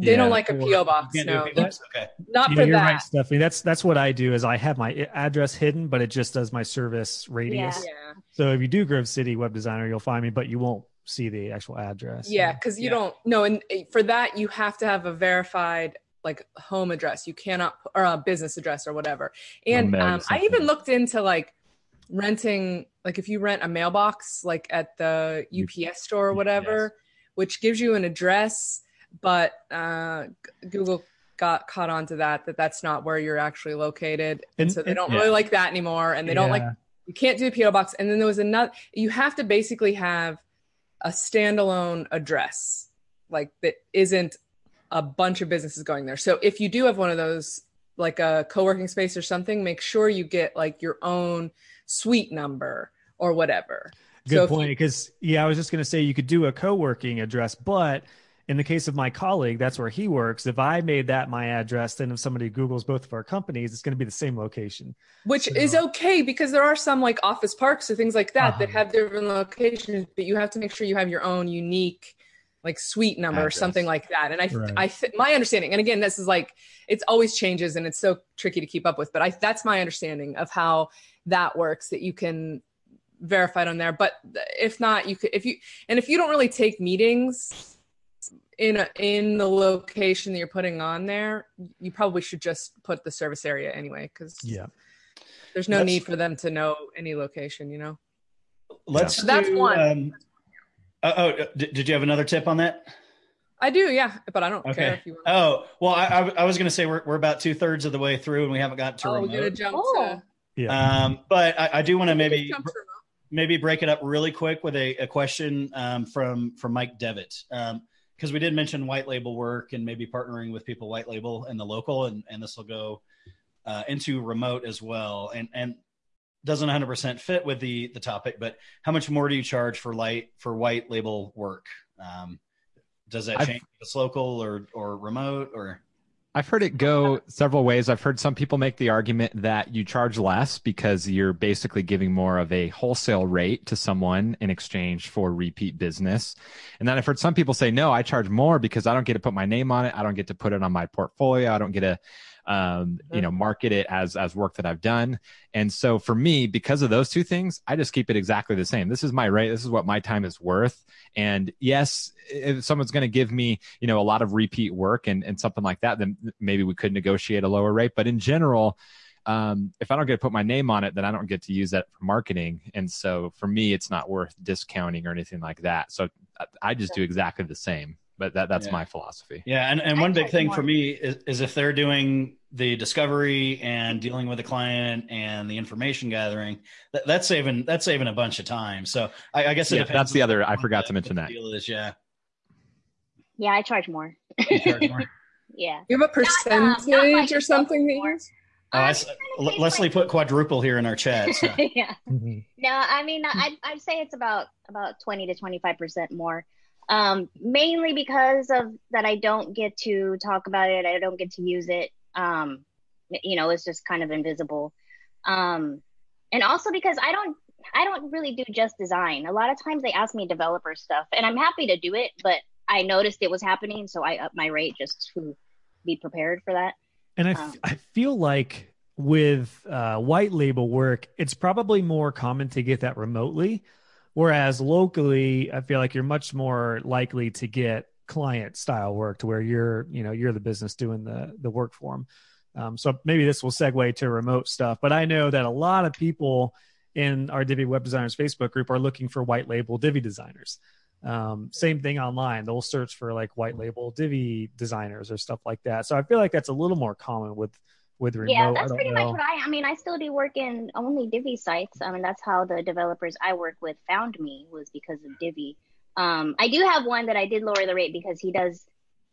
They Yeah. don't like a po box You can't do no a PO box? Okay. not Yeah, for you're that right, Stephanie. That's that's what I do. Is I have my address hidden, but it just does my service radius. yeah So if you do Grove City Web Designer, you'll find me, but you won't see the actual address. yeah because you Yeah. don't no and uh, for that you have to have a verified like home address you cannot or a business address or whatever and um, i even looked into like renting like if you rent a mailbox like at the ups store or whatever which gives you an address but uh, google got caught onto that that that's not where you're actually located and, And- so they and- don't yeah. really like that anymore and they don't like you can't do a PO box. And then there was another, you have to basically have a standalone address, like that isn't a bunch of businesses going there. So if you do have one of those, like a co working space or something, make sure you get like your own suite number or whatever. Good So point. Because yeah, I was just gonna say you could do a co-working address, but in the case of my colleague, that's where he works. If I made that my address, then if somebody Googles both of our companies, it's going to be the same location. Which So- is okay because there are some like office parks or things like that that Uh-huh. have different locations, but you have to make sure you have your own unique like suite number or something like that. And I, Right. I, th- my understanding, and again, this is like it's always changes and it's so tricky to keep up with. But I, that's my understanding of how that works. That you can verify it on there, but if not, you could if you and if you don't really take meetings in a, in the location that you're putting on there, you probably should just put the service area anyway because Yeah. there's no Let's- need for them to know any location, you know? Let's So that's do, one. Um, oh, oh did, did you have another tip on that? I do, yeah, but I don't care if you want. Oh, well, I, I, I was going to say we're, we're about two thirds of the way through and we haven't got to oh, we're remote. gonna jump Oh. to Yeah. Um, but I, I do want to maybe jump to remote. maybe break it up really quick with a, a question um, from from Mike Devitt because we did mention white label work and maybe partnering with people white label in the local and, and this will go uh, into remote as well. And and doesn't 100% fit with the the topic but how much more do you charge for light for white label work? Um, does that I've- change if it's local or or remote or I've heard it go several ways. I've heard some people make the argument that you charge less because you're basically giving more of a wholesale rate to someone in exchange for repeat business. And then I've heard some people say, no, I charge more because I don't get to put my name on it. I don't get to put it on my portfolio. I don't get to, um, you know, market it as, as work that I've done. And so for me, because of those two things, I just keep it exactly the same. This is my rate. This is what my time is worth. And yes, if someone's going to give me, you know, a lot of repeat work and, and something like that, then maybe we could negotiate a lower rate. But in general, um, if I don't get to put my name on it, then I don't get to use that for marketing. And so for me, it's not worth discounting or anything like that. So I, I just do exactly the same. But that, that's Yeah. my philosophy. Yeah, and, and one big thing for me is, is if they're doing the discovery and dealing with the client and the information gathering, that, that's saving that's saving a bunch of time. So I, I guess it Yeah, depends that's the other- I forgot the- to mention what that. Deal is, yeah. Yeah, I charge more. You charge more? (laughs) Yeah. You have a Not, um, not percentage or something that you more. use? Oh, I s- it kinda Le- tastes Leslie like- put quadruple here in our chat. So. (laughs) yeah. (laughs) Mhm. No, I mean, I'd, I'd say it's about about twenty to twenty five percent more. Um, mainly because of that, I don't get to talk about it. I don't get to use it. Um, you know, it's just kind of invisible. Um, and also because I don't, I don't really do just design. A lot of times they ask me developer stuff, and I'm happy to do it, but I noticed it was happening, so I up my rate just to be prepared for that. And I, Um, f- I feel like with uh, white label work, it's probably more common to get that remotely. Whereas locally, I feel like you're much more likely to get client style work to where you're, you know, you're the business doing the the work for them. Um, so maybe this will segue to remote stuff. But I know that a lot of people in our Divi Web Designers Facebook group are looking for white label Divi designers. Um, same thing online. They'll search for like white label Divi designers or stuff like that. So I feel like that's a little more common with with remote. Yeah, that's pretty know. much what I. I mean, I still do work in only Divi sites. I mean, that's how the developers I work with found me was because of Divi. Um, I do have one that I did lower the rate because he does.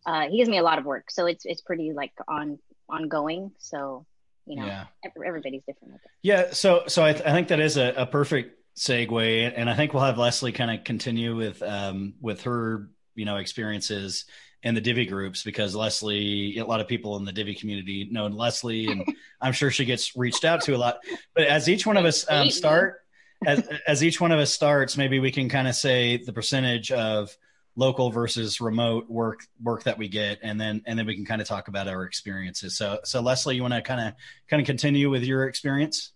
Uh, he gives me a lot of work, so it's it's pretty like on ongoing. So you know, Yeah. everybody's different. Yeah, so so I, th- I think that is a, a perfect segue, and I think we'll have Leslie kind of continue with um, with her you know experiences in the Divi groups because Leslie, a lot of people in the Divi community know Leslie, and (laughs) I'm sure she gets reached out to a lot. But as each one of us um, start, as as each one of us starts, maybe we can kind of say the percentage of local versus remote work work that we get and then and then we can kind of talk about our experiences so so leslie you want to kind of kind of continue with your experience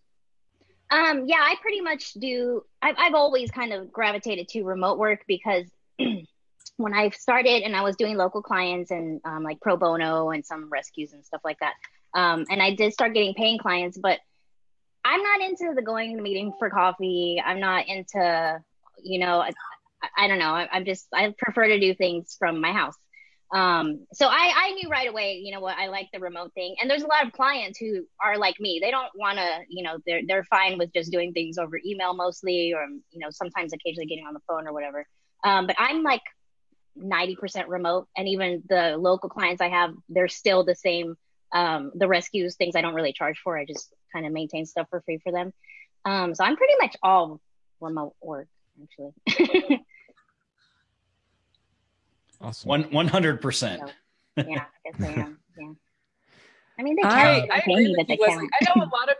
Um, yeah, I pretty much do. I've, I've always kind of gravitated to remote work because (clears throat) when I started and I was doing local clients and um, like pro bono and some rescues and stuff like that, um, and I did start getting paying clients, but I'm not into the going to the meeting for coffee. I'm not into, you know, I, I don't know. I, I'm just I prefer to do things from my house. Um, so I, I knew right away, you know what, I like the remote thing. And there's a lot of clients who are like me. They don't want to, you know, they're, they're fine with just doing things over email mostly, or, you know, sometimes occasionally getting on the phone or whatever. Um, but I'm like 90% remote. And even the local clients I have, they're still the same. Um, the rescues, things I don't really charge for. I just kind of maintain stuff for free for them. Um, so I'm pretty much all remote work actually. (laughs) Awesome. One one hundred percent. Yeah, I guess I am. Yeah. (laughs) I mean, they I, count. I They pay agree with you, Leslie. I know a lot of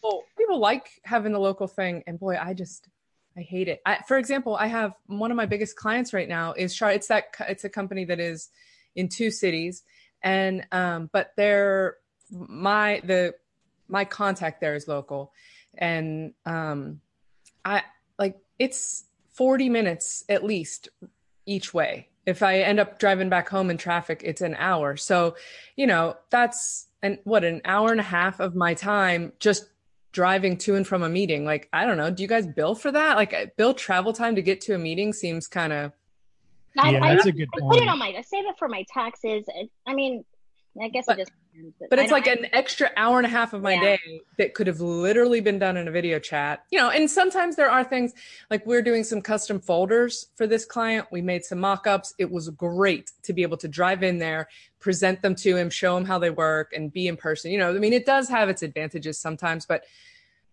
people people like having the local thing, and boy, I just I hate it. I, for example, I have one of my biggest clients right now is Char. It's that it's a company that is in two cities, and um, but they're my the my contact there is local, and um, I like it's forty minutes at least each way. If I end up driving back home in traffic, it's an hour. So, you know, that's and what an hour and a half of my time just driving to and from a meeting. Like, I don't know, do you guys bill for that? Like, bill travel time to get to a meeting seems kind of I, Yeah, I, that's a good I put point. it on my. I save it for my taxes. I- I mean, I guess But- it just. depends, but it's like an extra hour and a half of my Yeah. day that could have literally been done in a video chat you know and sometimes there are things like we're doing some custom folders for this client we made some mock-ups it was great to be able to drive in there present them to him show him how they work and be in person you know i mean it does have its advantages sometimes but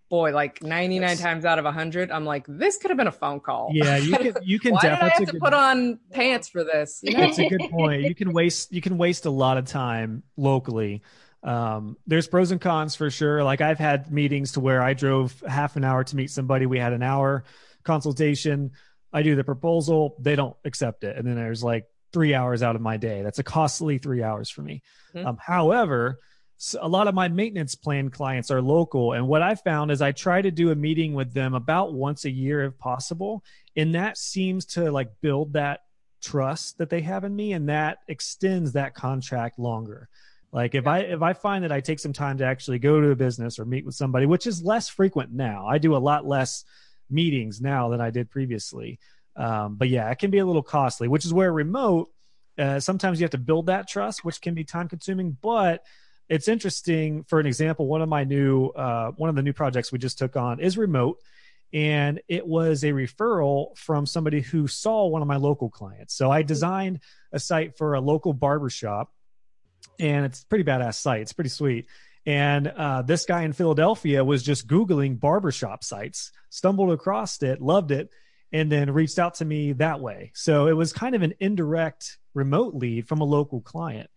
boy like 99 Yes. times out of 100 i'm like this could have been a phone call Yeah, you (laughs) can you can why did i definitely have to put on pants for this you know That's a good point. You can (laughs) waste you can waste a lot of time locally. Um, there's pros and cons for sure. Like I've had meetings to where I drove half an hour to meet somebody. We had an hour consultation. I do the proposal, they don't accept it, and then there's like three hours out of my day. That's a costly three hours for me. Mhm. Um, however, s a a lot of my maintenance plan clients are local, and what I found is I try to do a meeting with them about once a year if possible, and that seems to like build that trust that they have in me and that extends that contract longer. Like if i if i find that i take some time to actually go to a business or meet with somebody which is less frequent now i do a lot less meetings now than i did previously um, but yeah it can be a little costly which is where remote uh, sometimes you have to build that trust which can be time consuming but it's interesting for an example one of my new uh, one of the new projects we just took on is remote and it was a referral from somebody who saw one of my local clients. So I designed a site for a local barbershop, and it's a pretty badass site. It's pretty sweet. And uh, this guy in Philadelphia was just Googling barbershop sites, stumbled across it, loved it, and then reached out to me that way. So it was kind of an indirect remote lead from a local client.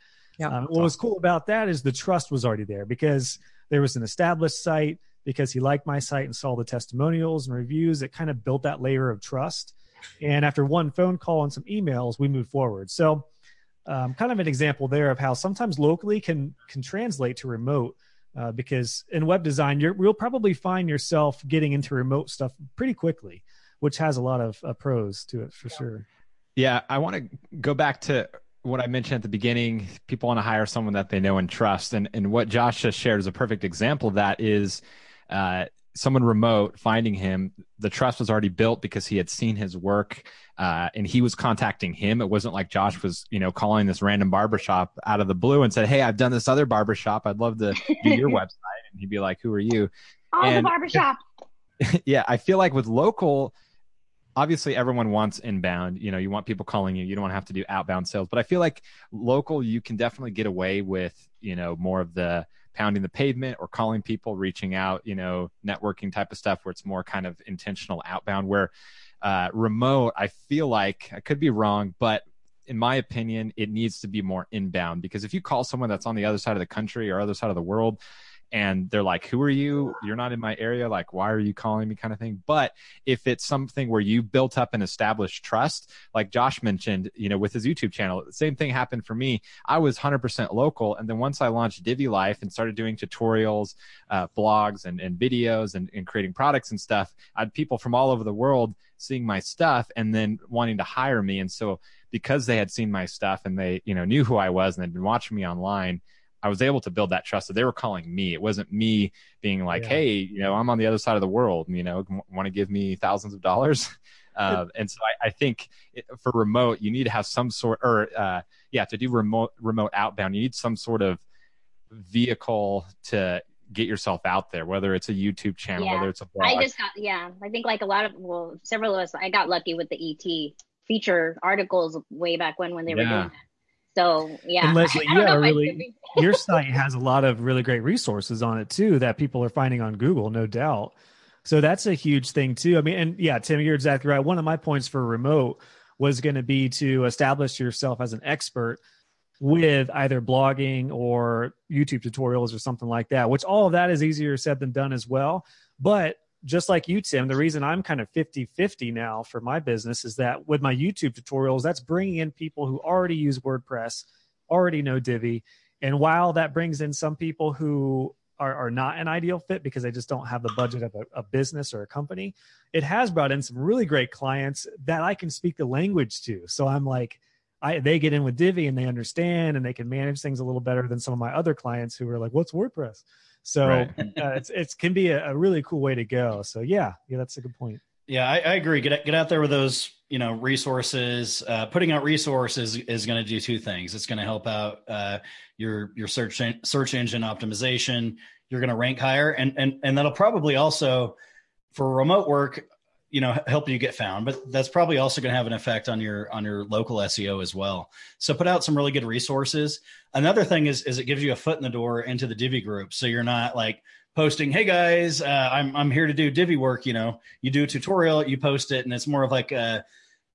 Yeah. Um, what was cool about that is the trust was already there because there was an established site because he liked my site and saw the testimonials and reviews. It kind of built that layer of trust. And after one phone call and some emails, we moved forward. So, um, kind of an example there of how sometimes locally can can translate to remote. Uh, because in web design, you're, you'll probably find yourself getting into remote stuff pretty quickly, which has a lot of uh, pros to it for sure. Yeah, I want to go back to what I mentioned at the beginning. People want to hire someone that they know and trust, and and what Josh just shared is a perfect example of that. Is uh, someone remote finding him? The trust was already built because he had seen his work, uh, and he was contacting him. It wasn't like Josh was, you know, calling this random barbershop out of the blue and said, "Hey, I've done this other barbershop. I'd love to do your (laughs) website." And he'd be like, "Who are you?" Oh, and- the barbershop. (laughs) yeah, I feel like with local, obviously everyone wants inbound. You know, you want people calling you. You don't want to have to do outbound sales. But I feel like local, you can definitely get away with, you know, more of the pounding the pavement or calling people, reaching out, you know, networking type of stuff where it's more kind of intentional outbound. Where uh, remote, I feel like I could be wrong, but in my opinion, it needs to be more inbound because if you call someone that's on the other side of the country or other side of the world, and they're like, "Who are you? You're not in my area. Like, why are you calling me?" kind of thing. But if it's something where you built up and established trust, like Josh mentioned, you know, with his YouTube channel, the same thing happened for me. I was 100% local, and then once I launched Divi Life and started doing tutorials, uh, blogs, and, and videos, and, and creating products and stuff, I had people from all over the world seeing my stuff and then wanting to hire me. And so, because they had seen my stuff and they, you know, knew who I was and they'd been watching me online. I was able to build that trust. So they were calling me. It wasn't me being like, Yeah. "Hey, you know, I'm on the other side of the world. You know, want to give me thousands of dollars?" Uh, (laughs) (laughs) and so I, I think it, for remote, you need to have some sort, or uh, yeah, to do remote remote outbound, you need some sort of vehicle to get yourself out there. Whether it's a YouTube channel, Yeah. whether it's a blog. I just got yeah. I think like a lot of well, several of us. I got lucky with the ET feature articles way back when when they were Yeah. doing that. So yeah, And Leslie, (laughs) I you don't know gotta if I really- (laughs) your site has a lot of really great resources on it too that people are finding on Google, no doubt. So that's a huge thing too. I mean, and yeah, Tim, you're exactly right. One of my points for remote was going to be to establish yourself as an expert with either blogging or YouTube tutorials or something like that, which all of that is easier said than done as well. But just like you, Tim, the reason I'm kind of 50 50 now for my business is that with my YouTube tutorials, that's bringing in people who already use WordPress, already know Divi. And while that brings in some people who are, are not an ideal fit because they just don't have the budget of a, a business or a company, it has brought in some really great clients that I can speak the language to. So I'm like, I, they get in with Divi and they understand and they can manage things a little better than some of my other clients who are like, "What's WordPress?" So Right. uh, it's it can be a, a really cool way to go. So yeah, yeah, that's a good point. Yeah, I, I agree. Get get out there with those, you know, resources. Uh, putting out resources is going to do two things. It's going to help out uh, your your search en- search engine optimization. You're going to rank higher, and and and that'll probably also for remote work, you know, help you get found. But that's probably also going to have an effect on your on your local SEO as well. So put out some really good resources. Another thing is is it gives you a foot in the door into the Divi group, so you're not like posting, "Hey guys, uh, I'm I'm here to do Divi work." You know, you do a tutorial, you post it, and it's more of like a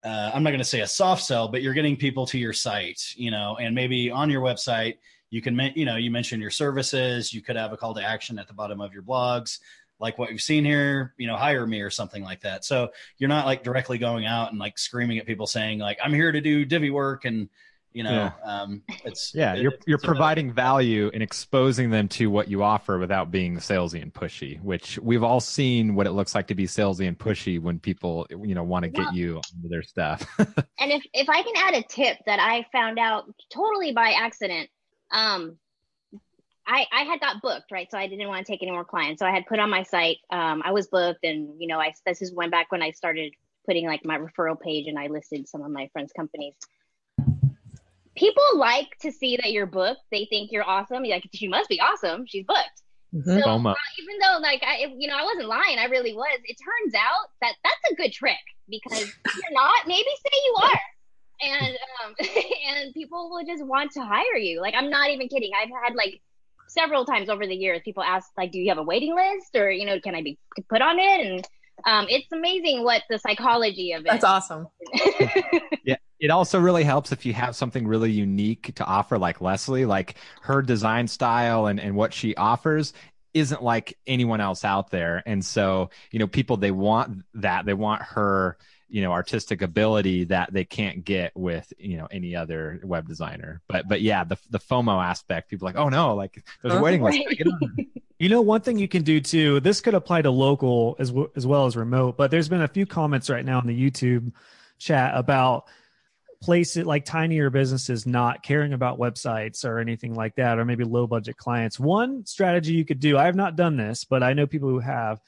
uh, I'm not going to say a soft sell, but you're getting people to your site. You know, and maybe on your website you can, you know, you mention your services. You could have a call to action at the bottom of your blogs, like what you've seen here. You know, hire me or something like that. So you're not like directly going out and like screaming at people saying like I'm here to do Divi work and you know um it's Yeah, it- you're it's you're a really- providing value and exposing them to what you offer without being salesy and pushy. Which we've all seen what it looks like to be salesy and pushy when people you know want to get you into their stuff. And if if I can add a tip that I found out totally by accident, um, I I had got booked right, so I didn't want to take any more clients. So I had put on my site, um, I was booked, and you know, I this is when back when I started putting like my referral page, and I listed some of my friends' companies. People like to see that you're booked. They think you're awesome. You're like, she must be awesome. She's booked. Mhm. So, uh, even though like I, you know, I wasn't lying, I really was. It turns out that that's a good trick because (laughs) if you're not, maybe say you are, and um, (laughs) and people will just want to hire you. Like I'm not even kidding. I've had like several times over the years, people ask like, "Do you have a waiting list?" or you know, "Can I be put on it?" And um, it's amazing what the psychology of it. That's awesome. (laughs) Yeah, it also really helps if you have something really unique to offer, like Leslie, like her design style and, and what she offers isn't like anyone else out there. And so, you know, people, they want that. They want her, you know, artistic ability that they can't get with, you know, any other web designer. But, but yeah, the, the FOMO aspect, people like, oh no, like there's a Huh? waiting list. Get on. (laughs) You know, one thing you can do too. This could apply to local as w- as well as remote. But there's been a few comments right now in the YouTube chat about places like tinier businesses not caring about websites or anything like that, or maybe low budget clients. One strategy you could do. I have not done this, but I know people who have,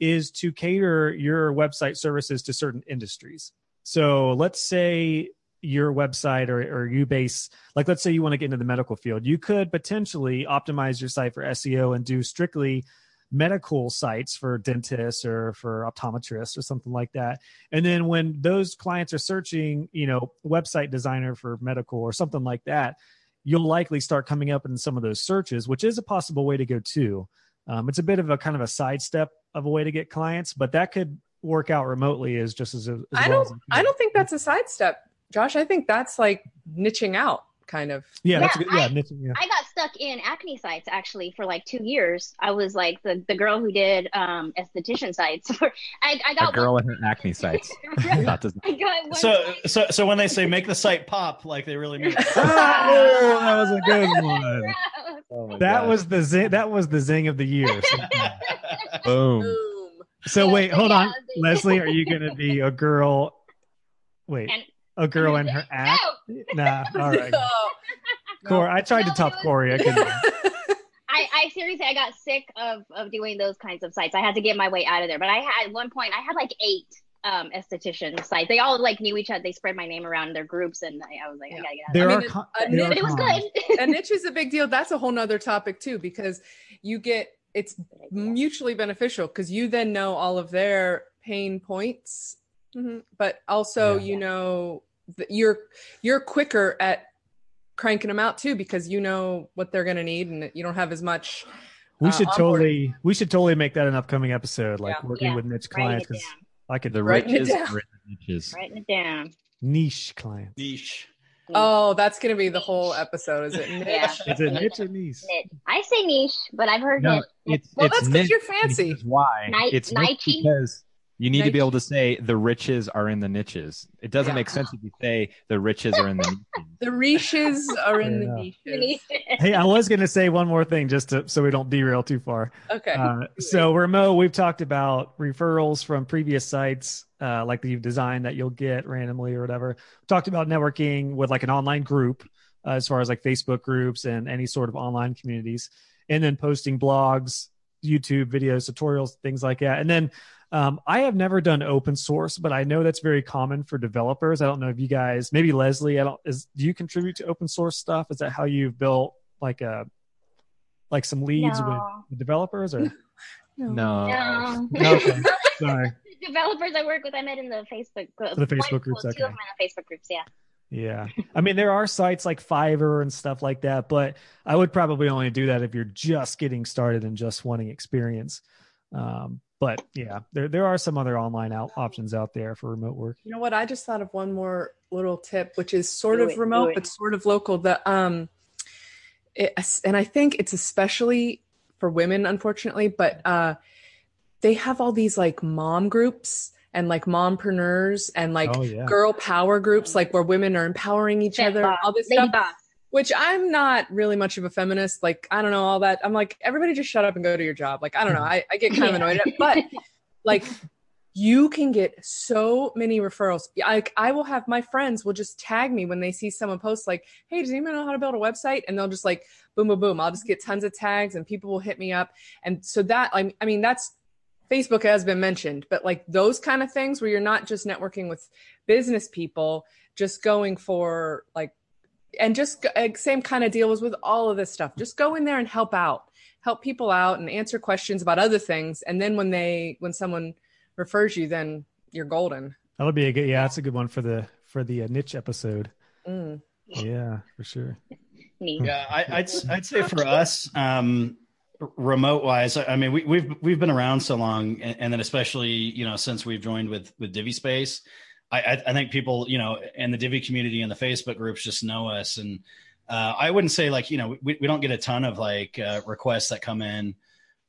is to cater your website services to certain industries. So let's say your website or, or you base like let's say you want to get into the medical field. You could potentially optimize your site for seo and do strictly medical sites for dentists or for optometrists or something like that. And then when those clients are searching you know website designer for medical or something like that you'll likely start coming up in some of those searches which is a possible way to go too um, it's a bit of a kind of a sidestep of a way to get clients but that could work out remotely as just as, as I well don't. as I don't think that's a sidestep, Josh. I think that's like niching out, kind of. yeah that's Yeah, a good yeah, I- niche- yeah. I got stuck in acne sites actually for like two years. I was like the, the girl who did um esthetician sites. (laughs) I got a girl one, with her acne (laughs) sites. Right. That does- I got one So so so when they say make the site pop, like they really mean. oh, (laughs) that was a good one. Gross. Oh my That God. was the zing, that was the zing of the year. So, boom. Boom. so wait, hold on, Leslie. Are you going to be a girl? Wait, And- a girl in her act? Nah, (laughs) all right. No. Corey, I tried to No, top was- Corey. I couldn't. (laughs) I, I seriously I got sick of of doing those kinds of sites. I had to get my way out of there. But I had at one point I had like eight um esthetician sites. They all like knew each other. They spread my name around their groups, and I, I was like, I Yeah. gotta get out. of There I are, mean, con- a there are But it was good. a (laughs) niche is a big deal. That's a whole nother topic too, because you get it's mutually beneficial because you then know all of their pain points, Mhm. but also Yeah. you know that you're you're quicker at cranking them out too because you know what they're going to need and you don't have as much. We uh, should onboarding. totally we should totally make that an upcoming episode, like Yeah. working Yeah, with niche clients. Because. I could The Writing it riches, down. Writing it down. Niche clients. Niche. Oh, that's gonna be the whole episode, is it? Yeah. Is it niche or niche? Niche. I say niche, but I've heard No, it. it's, Well, it's that's because you're fancy. here's Why? Ni- it's niche Nike? because you need to be able to say the riches are in the niches. It doesn't Yeah. make sense if you say the riches are in the niches. (laughs) The riches are in Yeah. (laughs) the niches. Hey, I was going to say one more thing just to, so we don't derail too far. Okay. Uh, so remote, we've talked about referrals from previous sites, uh, like that you've designed that you'll get randomly or whatever. Talked about networking with like an online group, uh, as far as like Facebook groups and any sort of online communities, and then posting blogs, YouTube videos, tutorials, things like that. And then um, I have never done open source, but I know that's very common for developers. I don't know if you guys, maybe Leslie, I don't. Is do you contribute to open source stuff? Is that how you've built like a like some leads with, No. with developers or? (laughs) No. No. Okay. Sorry. (laughs) Developers I work with, I met in the Facebook group. The Facebook One- groups, well, Two of them in the Facebook groups, yeah. Yeah. I mean, there are sites like Fiverr and stuff like that, but I would probably only do that if you're just getting started and just wanting experience. Um, but yeah, there, there are some other online out options out there for remote work. You know what? I just thought of one more little tip, which is sort Do of it, remote but sort of local. The um, it, and I think it's especially for women, unfortunately, but uh, they have all these like mom groups and like mompreneurs and like oh, yeah. girl power groups, like where women are empowering each Fem other, all this lady stuff. boss. Which I'm not really much of a feminist. Like I don't know all that. I'm like everybody just shut up and go to your job. Like I don't know. Mm-hmm. I, I get kind of annoyed at but (laughs) like you can get so many referrals. Like I will have my friends will just tag me when they see someone post like, "Hey, does anyone know how to build a website?" And they'll just like boom, boom, boom. I'll just get tons of tags, and people will hit me up. And so that I, I mean, that's Facebook has been mentioned, but like those kind of things where you're not just networking with business people, just going for like, and just uh, same kind of deal was with all of this stuff. Just go in there and help out, help people out, and answer questions about other things. And then when they when someone refers you, then you're golden. That'll be a good, yeah, that's a good one for the, for the uh, niche episode. Mm. Yeah, for sure. (laughs) Neat. Yeah, I, I'd I'd say for us, um, remote wise, I I mean, we, we've we've been around so long, and, and then especially you know since we've joined with with Divi Space, I, I think people you know in the Divi community and the Facebook groups just know us, and uh, I wouldn't say like you know we, we don't get a ton of like uh, requests that come in,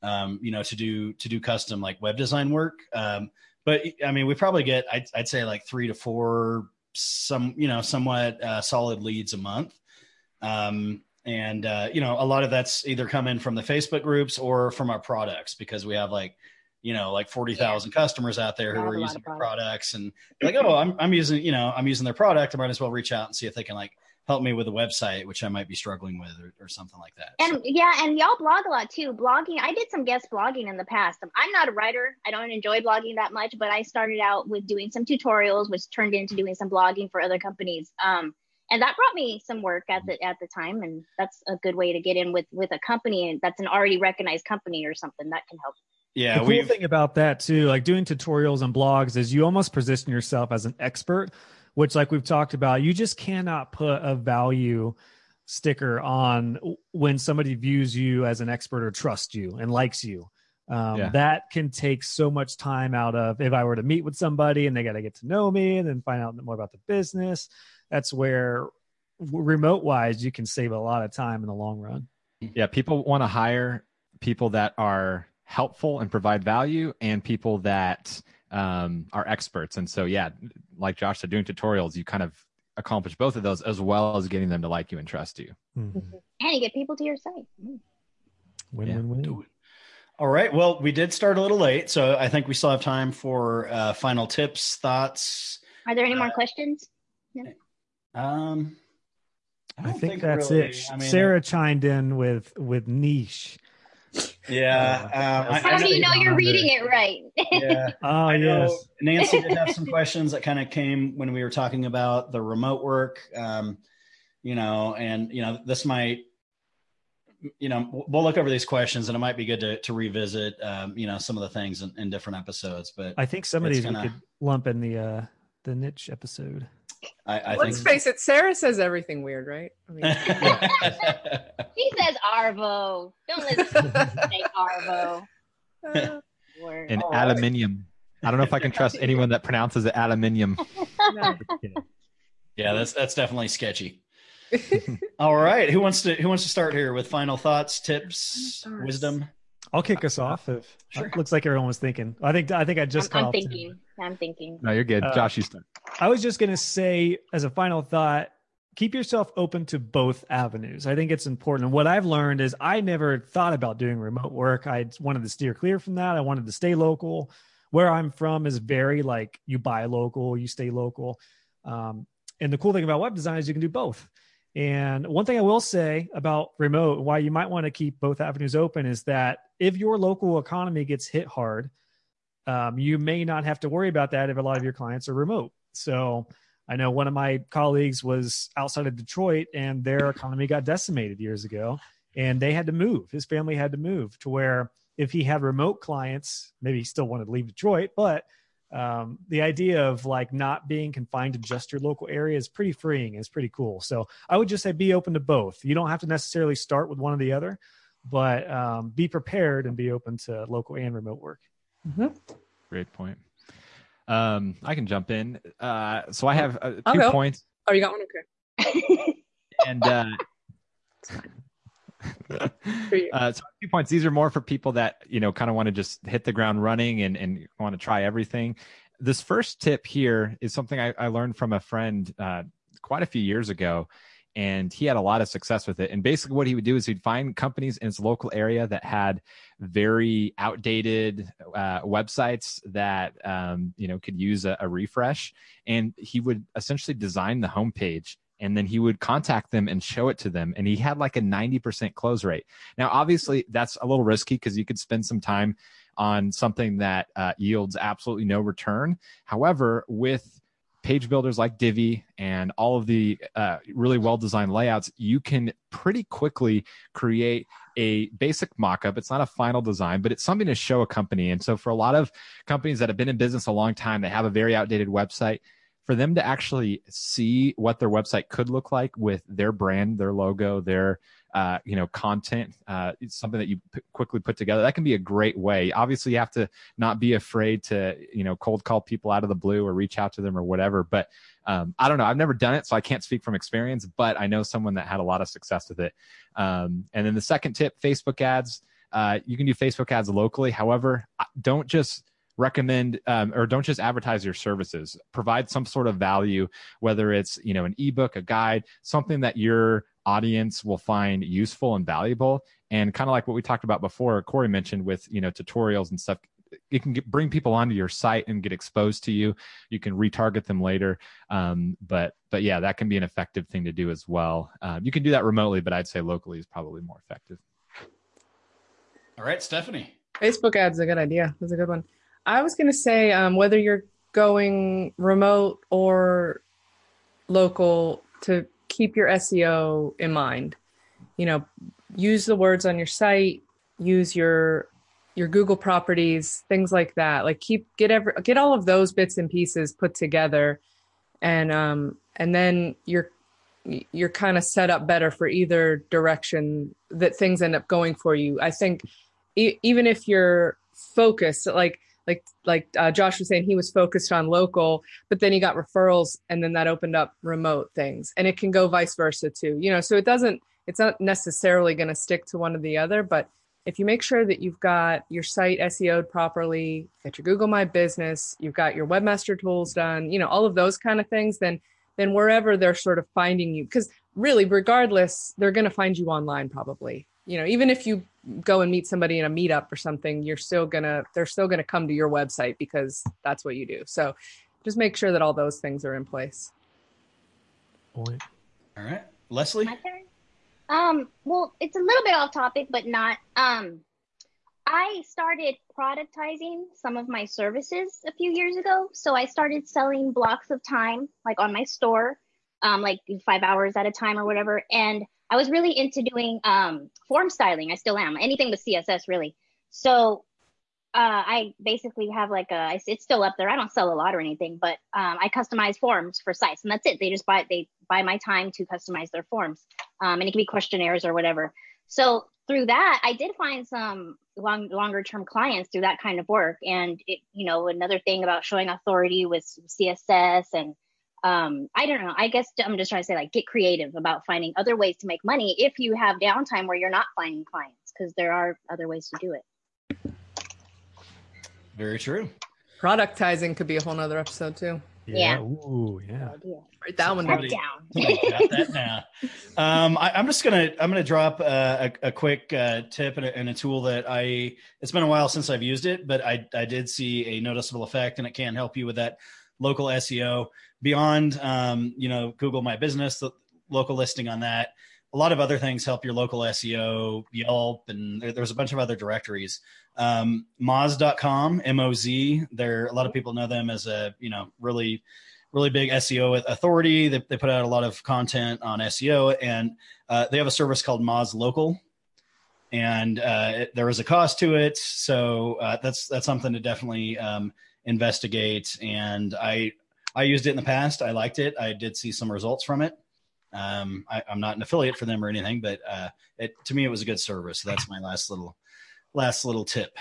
um, you know, to do to do custom like web design work, um, but I mean we probably get I'd, I'd say like three to four some you know somewhat uh, solid leads a month. Um, and uh, you know, a lot of that's either coming from the Facebook groups or from our products because we have like, you know, like forty thousand customers out there who are using products. products, and like, oh, I'm I'm using, you know, I'm using their product. I might as well reach out and see if they can like help me with a website, which I might be struggling with, or, or something like that. And So- yeah, and y'all blog a lot too. Blogging, I did some guest blogging in the past. I'm not a writer. I don't enjoy blogging that much, but I started out with doing some tutorials, which turned into doing some blogging for other companies. Um, and that brought me some work at the at the time, and that's a good way to get in with with a company, and that's an already recognized company or something that can help. Yeah, the cool we thing about that too, like doing tutorials and blogs, is you almost position yourself as an expert, which, like we've talked about, you just cannot put a value sticker on when somebody views you as an expert or trusts you and likes you. Um, Yeah. That can take so much time out of if I were to meet with somebody and they got to get to know me and then find out more about the business. That's where remote wise, you can save a lot of time in the long run. Yeah, people want to hire people that are helpful and provide value, and people that um, are experts. And so, yeah, like Josh said, doing tutorials, you kind of accomplish both of those as well as getting them to like you and trust you. Mhm. And you get people to your site. Mm. Win, Yeah. win, win. Do it. All right. Well, we did start a little late, so I think we still have time for uh, final tips, thoughts. Are there any more Uh, questions? Um, I don't think, that's really- it. I mean, Sarah chimed in with with niche. Yeah. Um, I- How I do know- you know you're reading it right? Yeah. Oh (laughs) I know yes. Nancy did have some questions that kind of came when we were talking about the remote work. Um, you know, and you know, this might, you know, we'll look over these questions, and it might be good to to revisit, um, you know, some of the things in, in different episodes. But I think some of these gonna- we could lump in the uh the niche episode. I, I Let's think. face it, Sarah says everything weird, right? I mean, (laughs) He says Arvo. Don't listen to him say Arvo. uh, And All right. aluminium. I don't know if I can trust (laughs) anyone that pronounces it aluminium. no. Yeah, that's that's definitely sketchy. (laughs) All right, who wants to who wants to start here with final thoughts, tips, Final thoughts. wisdom? I'll kick us off. If Sure. it looks like everyone was thinking, I think I think I just I'm, cut I'm off Tim. thinking. I'm thinking. No, you're good. Uh, Josh, you start. I was just going to say, as a final thought, keep yourself open to both avenues. I think it's important. And what I've learned is I never thought about doing remote work. I wanted to steer clear from that. I wanted to stay local. Where I'm from is very like you buy local, you stay local. Um, and the cool thing about web design is you can do both. And one thing I will say about remote, why you might want to keep both avenues open is that if your local economy gets hit hard, um, you may not have to worry about that if a lot of your clients are remote. So I know one of my colleagues was outside of Detroit and their economy got decimated years ago and they had to move. His family had to move to where if he had remote clients, maybe he still wanted to leave Detroit, but um, the idea of like not being confined to just your local area is pretty freeing. It's pretty cool. So I would just say be open to both. You don't have to necessarily start with one or the other, but um, be prepared and be open to local and remote work. Mm-hmm. Great point. Um, I can jump in. Uh, so I have uh, I'll two points, Oh, you got one? Okay. and uh, For (laughs) you. Uh, so two points. These are more for people that you know kind of want to just hit the ground running and and want to try everything. This first tip here is something I, I learned from a friend uh, quite a few years ago, and he had a lot of success with it. And basically, what he would do is he'd find companies in his local area that had very outdated uh, websites that um, you know could use a, a refresh, and he would essentially design the homepage and then he would contact them and show it to them and he had like a 90% close rate. Now obviously that's a little risky because you could spend some time on something that uh, yields absolutely no return. However with page builders like divi and all of the uh, really well designed layouts you can pretty quickly create a basic mock-up. It's not a final design but it's something to show a company. And so for a lot of companies that have been in business a long time they have a very outdated website for them to actually see what their website could look like with their brand, their logo, their uh, you know content, uh, it's something that you p- quickly put together. That can be a great way. Obviously, you have to not be afraid to you know cold call people out of the blue or reach out to them or whatever. But um, I don't know. I've never done it, so I can't speak from experience. But I know someone that had a lot of success with it. Um, and then the second tip: Facebook ads. Uh, you can do Facebook ads locally. However, don't just recommend um, or don't just advertise your services provide some sort of value whether it's you know an ebook a guide something that your audience will find useful and valuable and kind of like what we talked about before corey mentioned with you know tutorials and stuff it can get, bring people onto your site and get exposed to you you can retarget them later um, but but yeah that can be an effective thing to do as well um, you can do that remotely but i'd say locally is probably more effective All right, Stephanie. Facebook ads is a good idea. That's a good one. I was going to say um, whether you're going remote or local to keep your SEO in mind. You know, use the words on your site, use your your Google properties, things like that. Like keep get every get all of those bits and pieces put together, and um and then you're you're kind of set up better for either direction that things end up going for you. I think e- even if you're focused, like like like uh, Josh was saying, he was focused on local, but then he got referrals, and then that opened up remote things, and it can go vice versa too. You know, so it doesn't. It's not necessarily going to stick to one or the other, but if you make sure that you've got your site SEO'd properly, got your Google My Business, you've got your webmaster tools done, you know, all of those kind of things, then then wherever they're sort of finding you, because really, regardless, they're going to find you online probably. You know, even if you go and meet somebody in a meetup or something, you're still gonna they're still gonna come to your website because that's what you do. So just make sure that all those things are in place. Point. All right, Leslie. My turn. Um, well, it's a little bit off topic, but not. Um, I started productizing some of my services a few years ago. So I started selling blocks of time, like on my store, um, like five hours at a time or whatever. And I was really into doing um, form styling. I still am. Anything with CSS, really. So uh, I basically have like a. It's, still up there. I don't sell a lot or anything, but um, I customize forms for sites, and that's it. They just buy they buy my time to customize their forms, um, and it can be questionnaires or whatever. So through that, I did find some long longer term clients through that kind of work. And it, you know, another thing about showing authority with CSS and um, I don't know. I guess I'm just trying to say like get creative about finding other ways to make money if you have downtime where you're not finding clients because there are other ways to do it. Very true. Productizing could be a whole nother episode too. Yeah. Ooh, yeah. Idea. Write that one down. Somebody- down. Got that now. Um, I, I'm just gonna I'm gonna drop uh, a, a quick uh, tip and a, and a tool that I. It's been a while since I've used it, but I I did see a noticeable effect, and it can help you with that local SEO beyond um, you know Google My Business, the local listing on that. A lot of other things help your local SEO, Yelp, and there, there's a bunch of other directories. Um, Moz.com, M O Z. There, a lot of people know them as a you know really really big SEO authority. They, they put out a lot of content on SEO, and uh, they have a service called Moz Local, and uh, it, there is a cost to it. So uh, that's that's something to definitely um, investigate. And I I used it in the past. I liked it. I did see some results from it. Um, I, I'm not an affiliate for them or anything, but uh, it to me it was a good service. So that's my last little last little tip.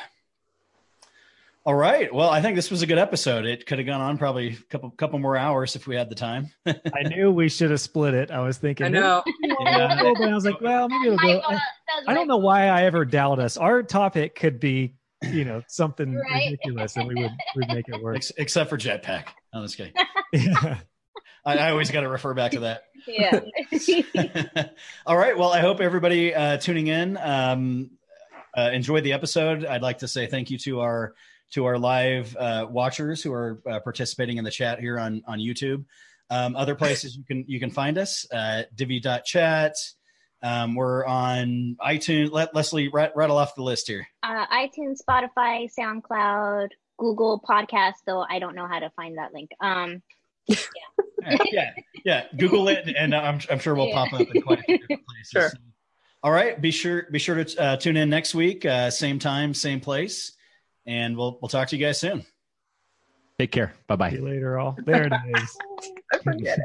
All right. Well, I think this was a good episode. It could have gone on probably a couple couple more hours if we had the time. (laughs) I knew we should have split it. I was thinking, I know. Yeah. but (laughs) I was like, well, maybe it'll go. I, I don't know why I ever doubt us. Our topic could be, you know, something Right. ridiculous, and we would would make it work. Ex- except for Jetpack. No, that's kidding. Yeah. (laughs) (laughs) I, I always got to refer back to that. Yeah. (laughs) All right. Well, I hope everybody uh, tuning in um, uh, enjoyed the episode. I'd like to say thank you to our to our live uh, watchers who are uh, participating in the chat here on on YouTube. Um, other places you can you can find us uh, divi.chat. Um, we're on iTunes. Let Leslie rat- rattle off the list here. uh, iTunes, Spotify, SoundCloud, Google Podcast. Though I don't know how to find that link. Um, yeah, (laughs) yeah. Google it, and I'm, I'm sure we'll Yeah. pop up in quite a few different places. Sure. All right. Be sure be sure to uh, tune in next week, uh, same time, same place, and we'll we'll talk to you guys soon. Take care. Bye bye. See you later, all. There it is. (laughs) I forget it.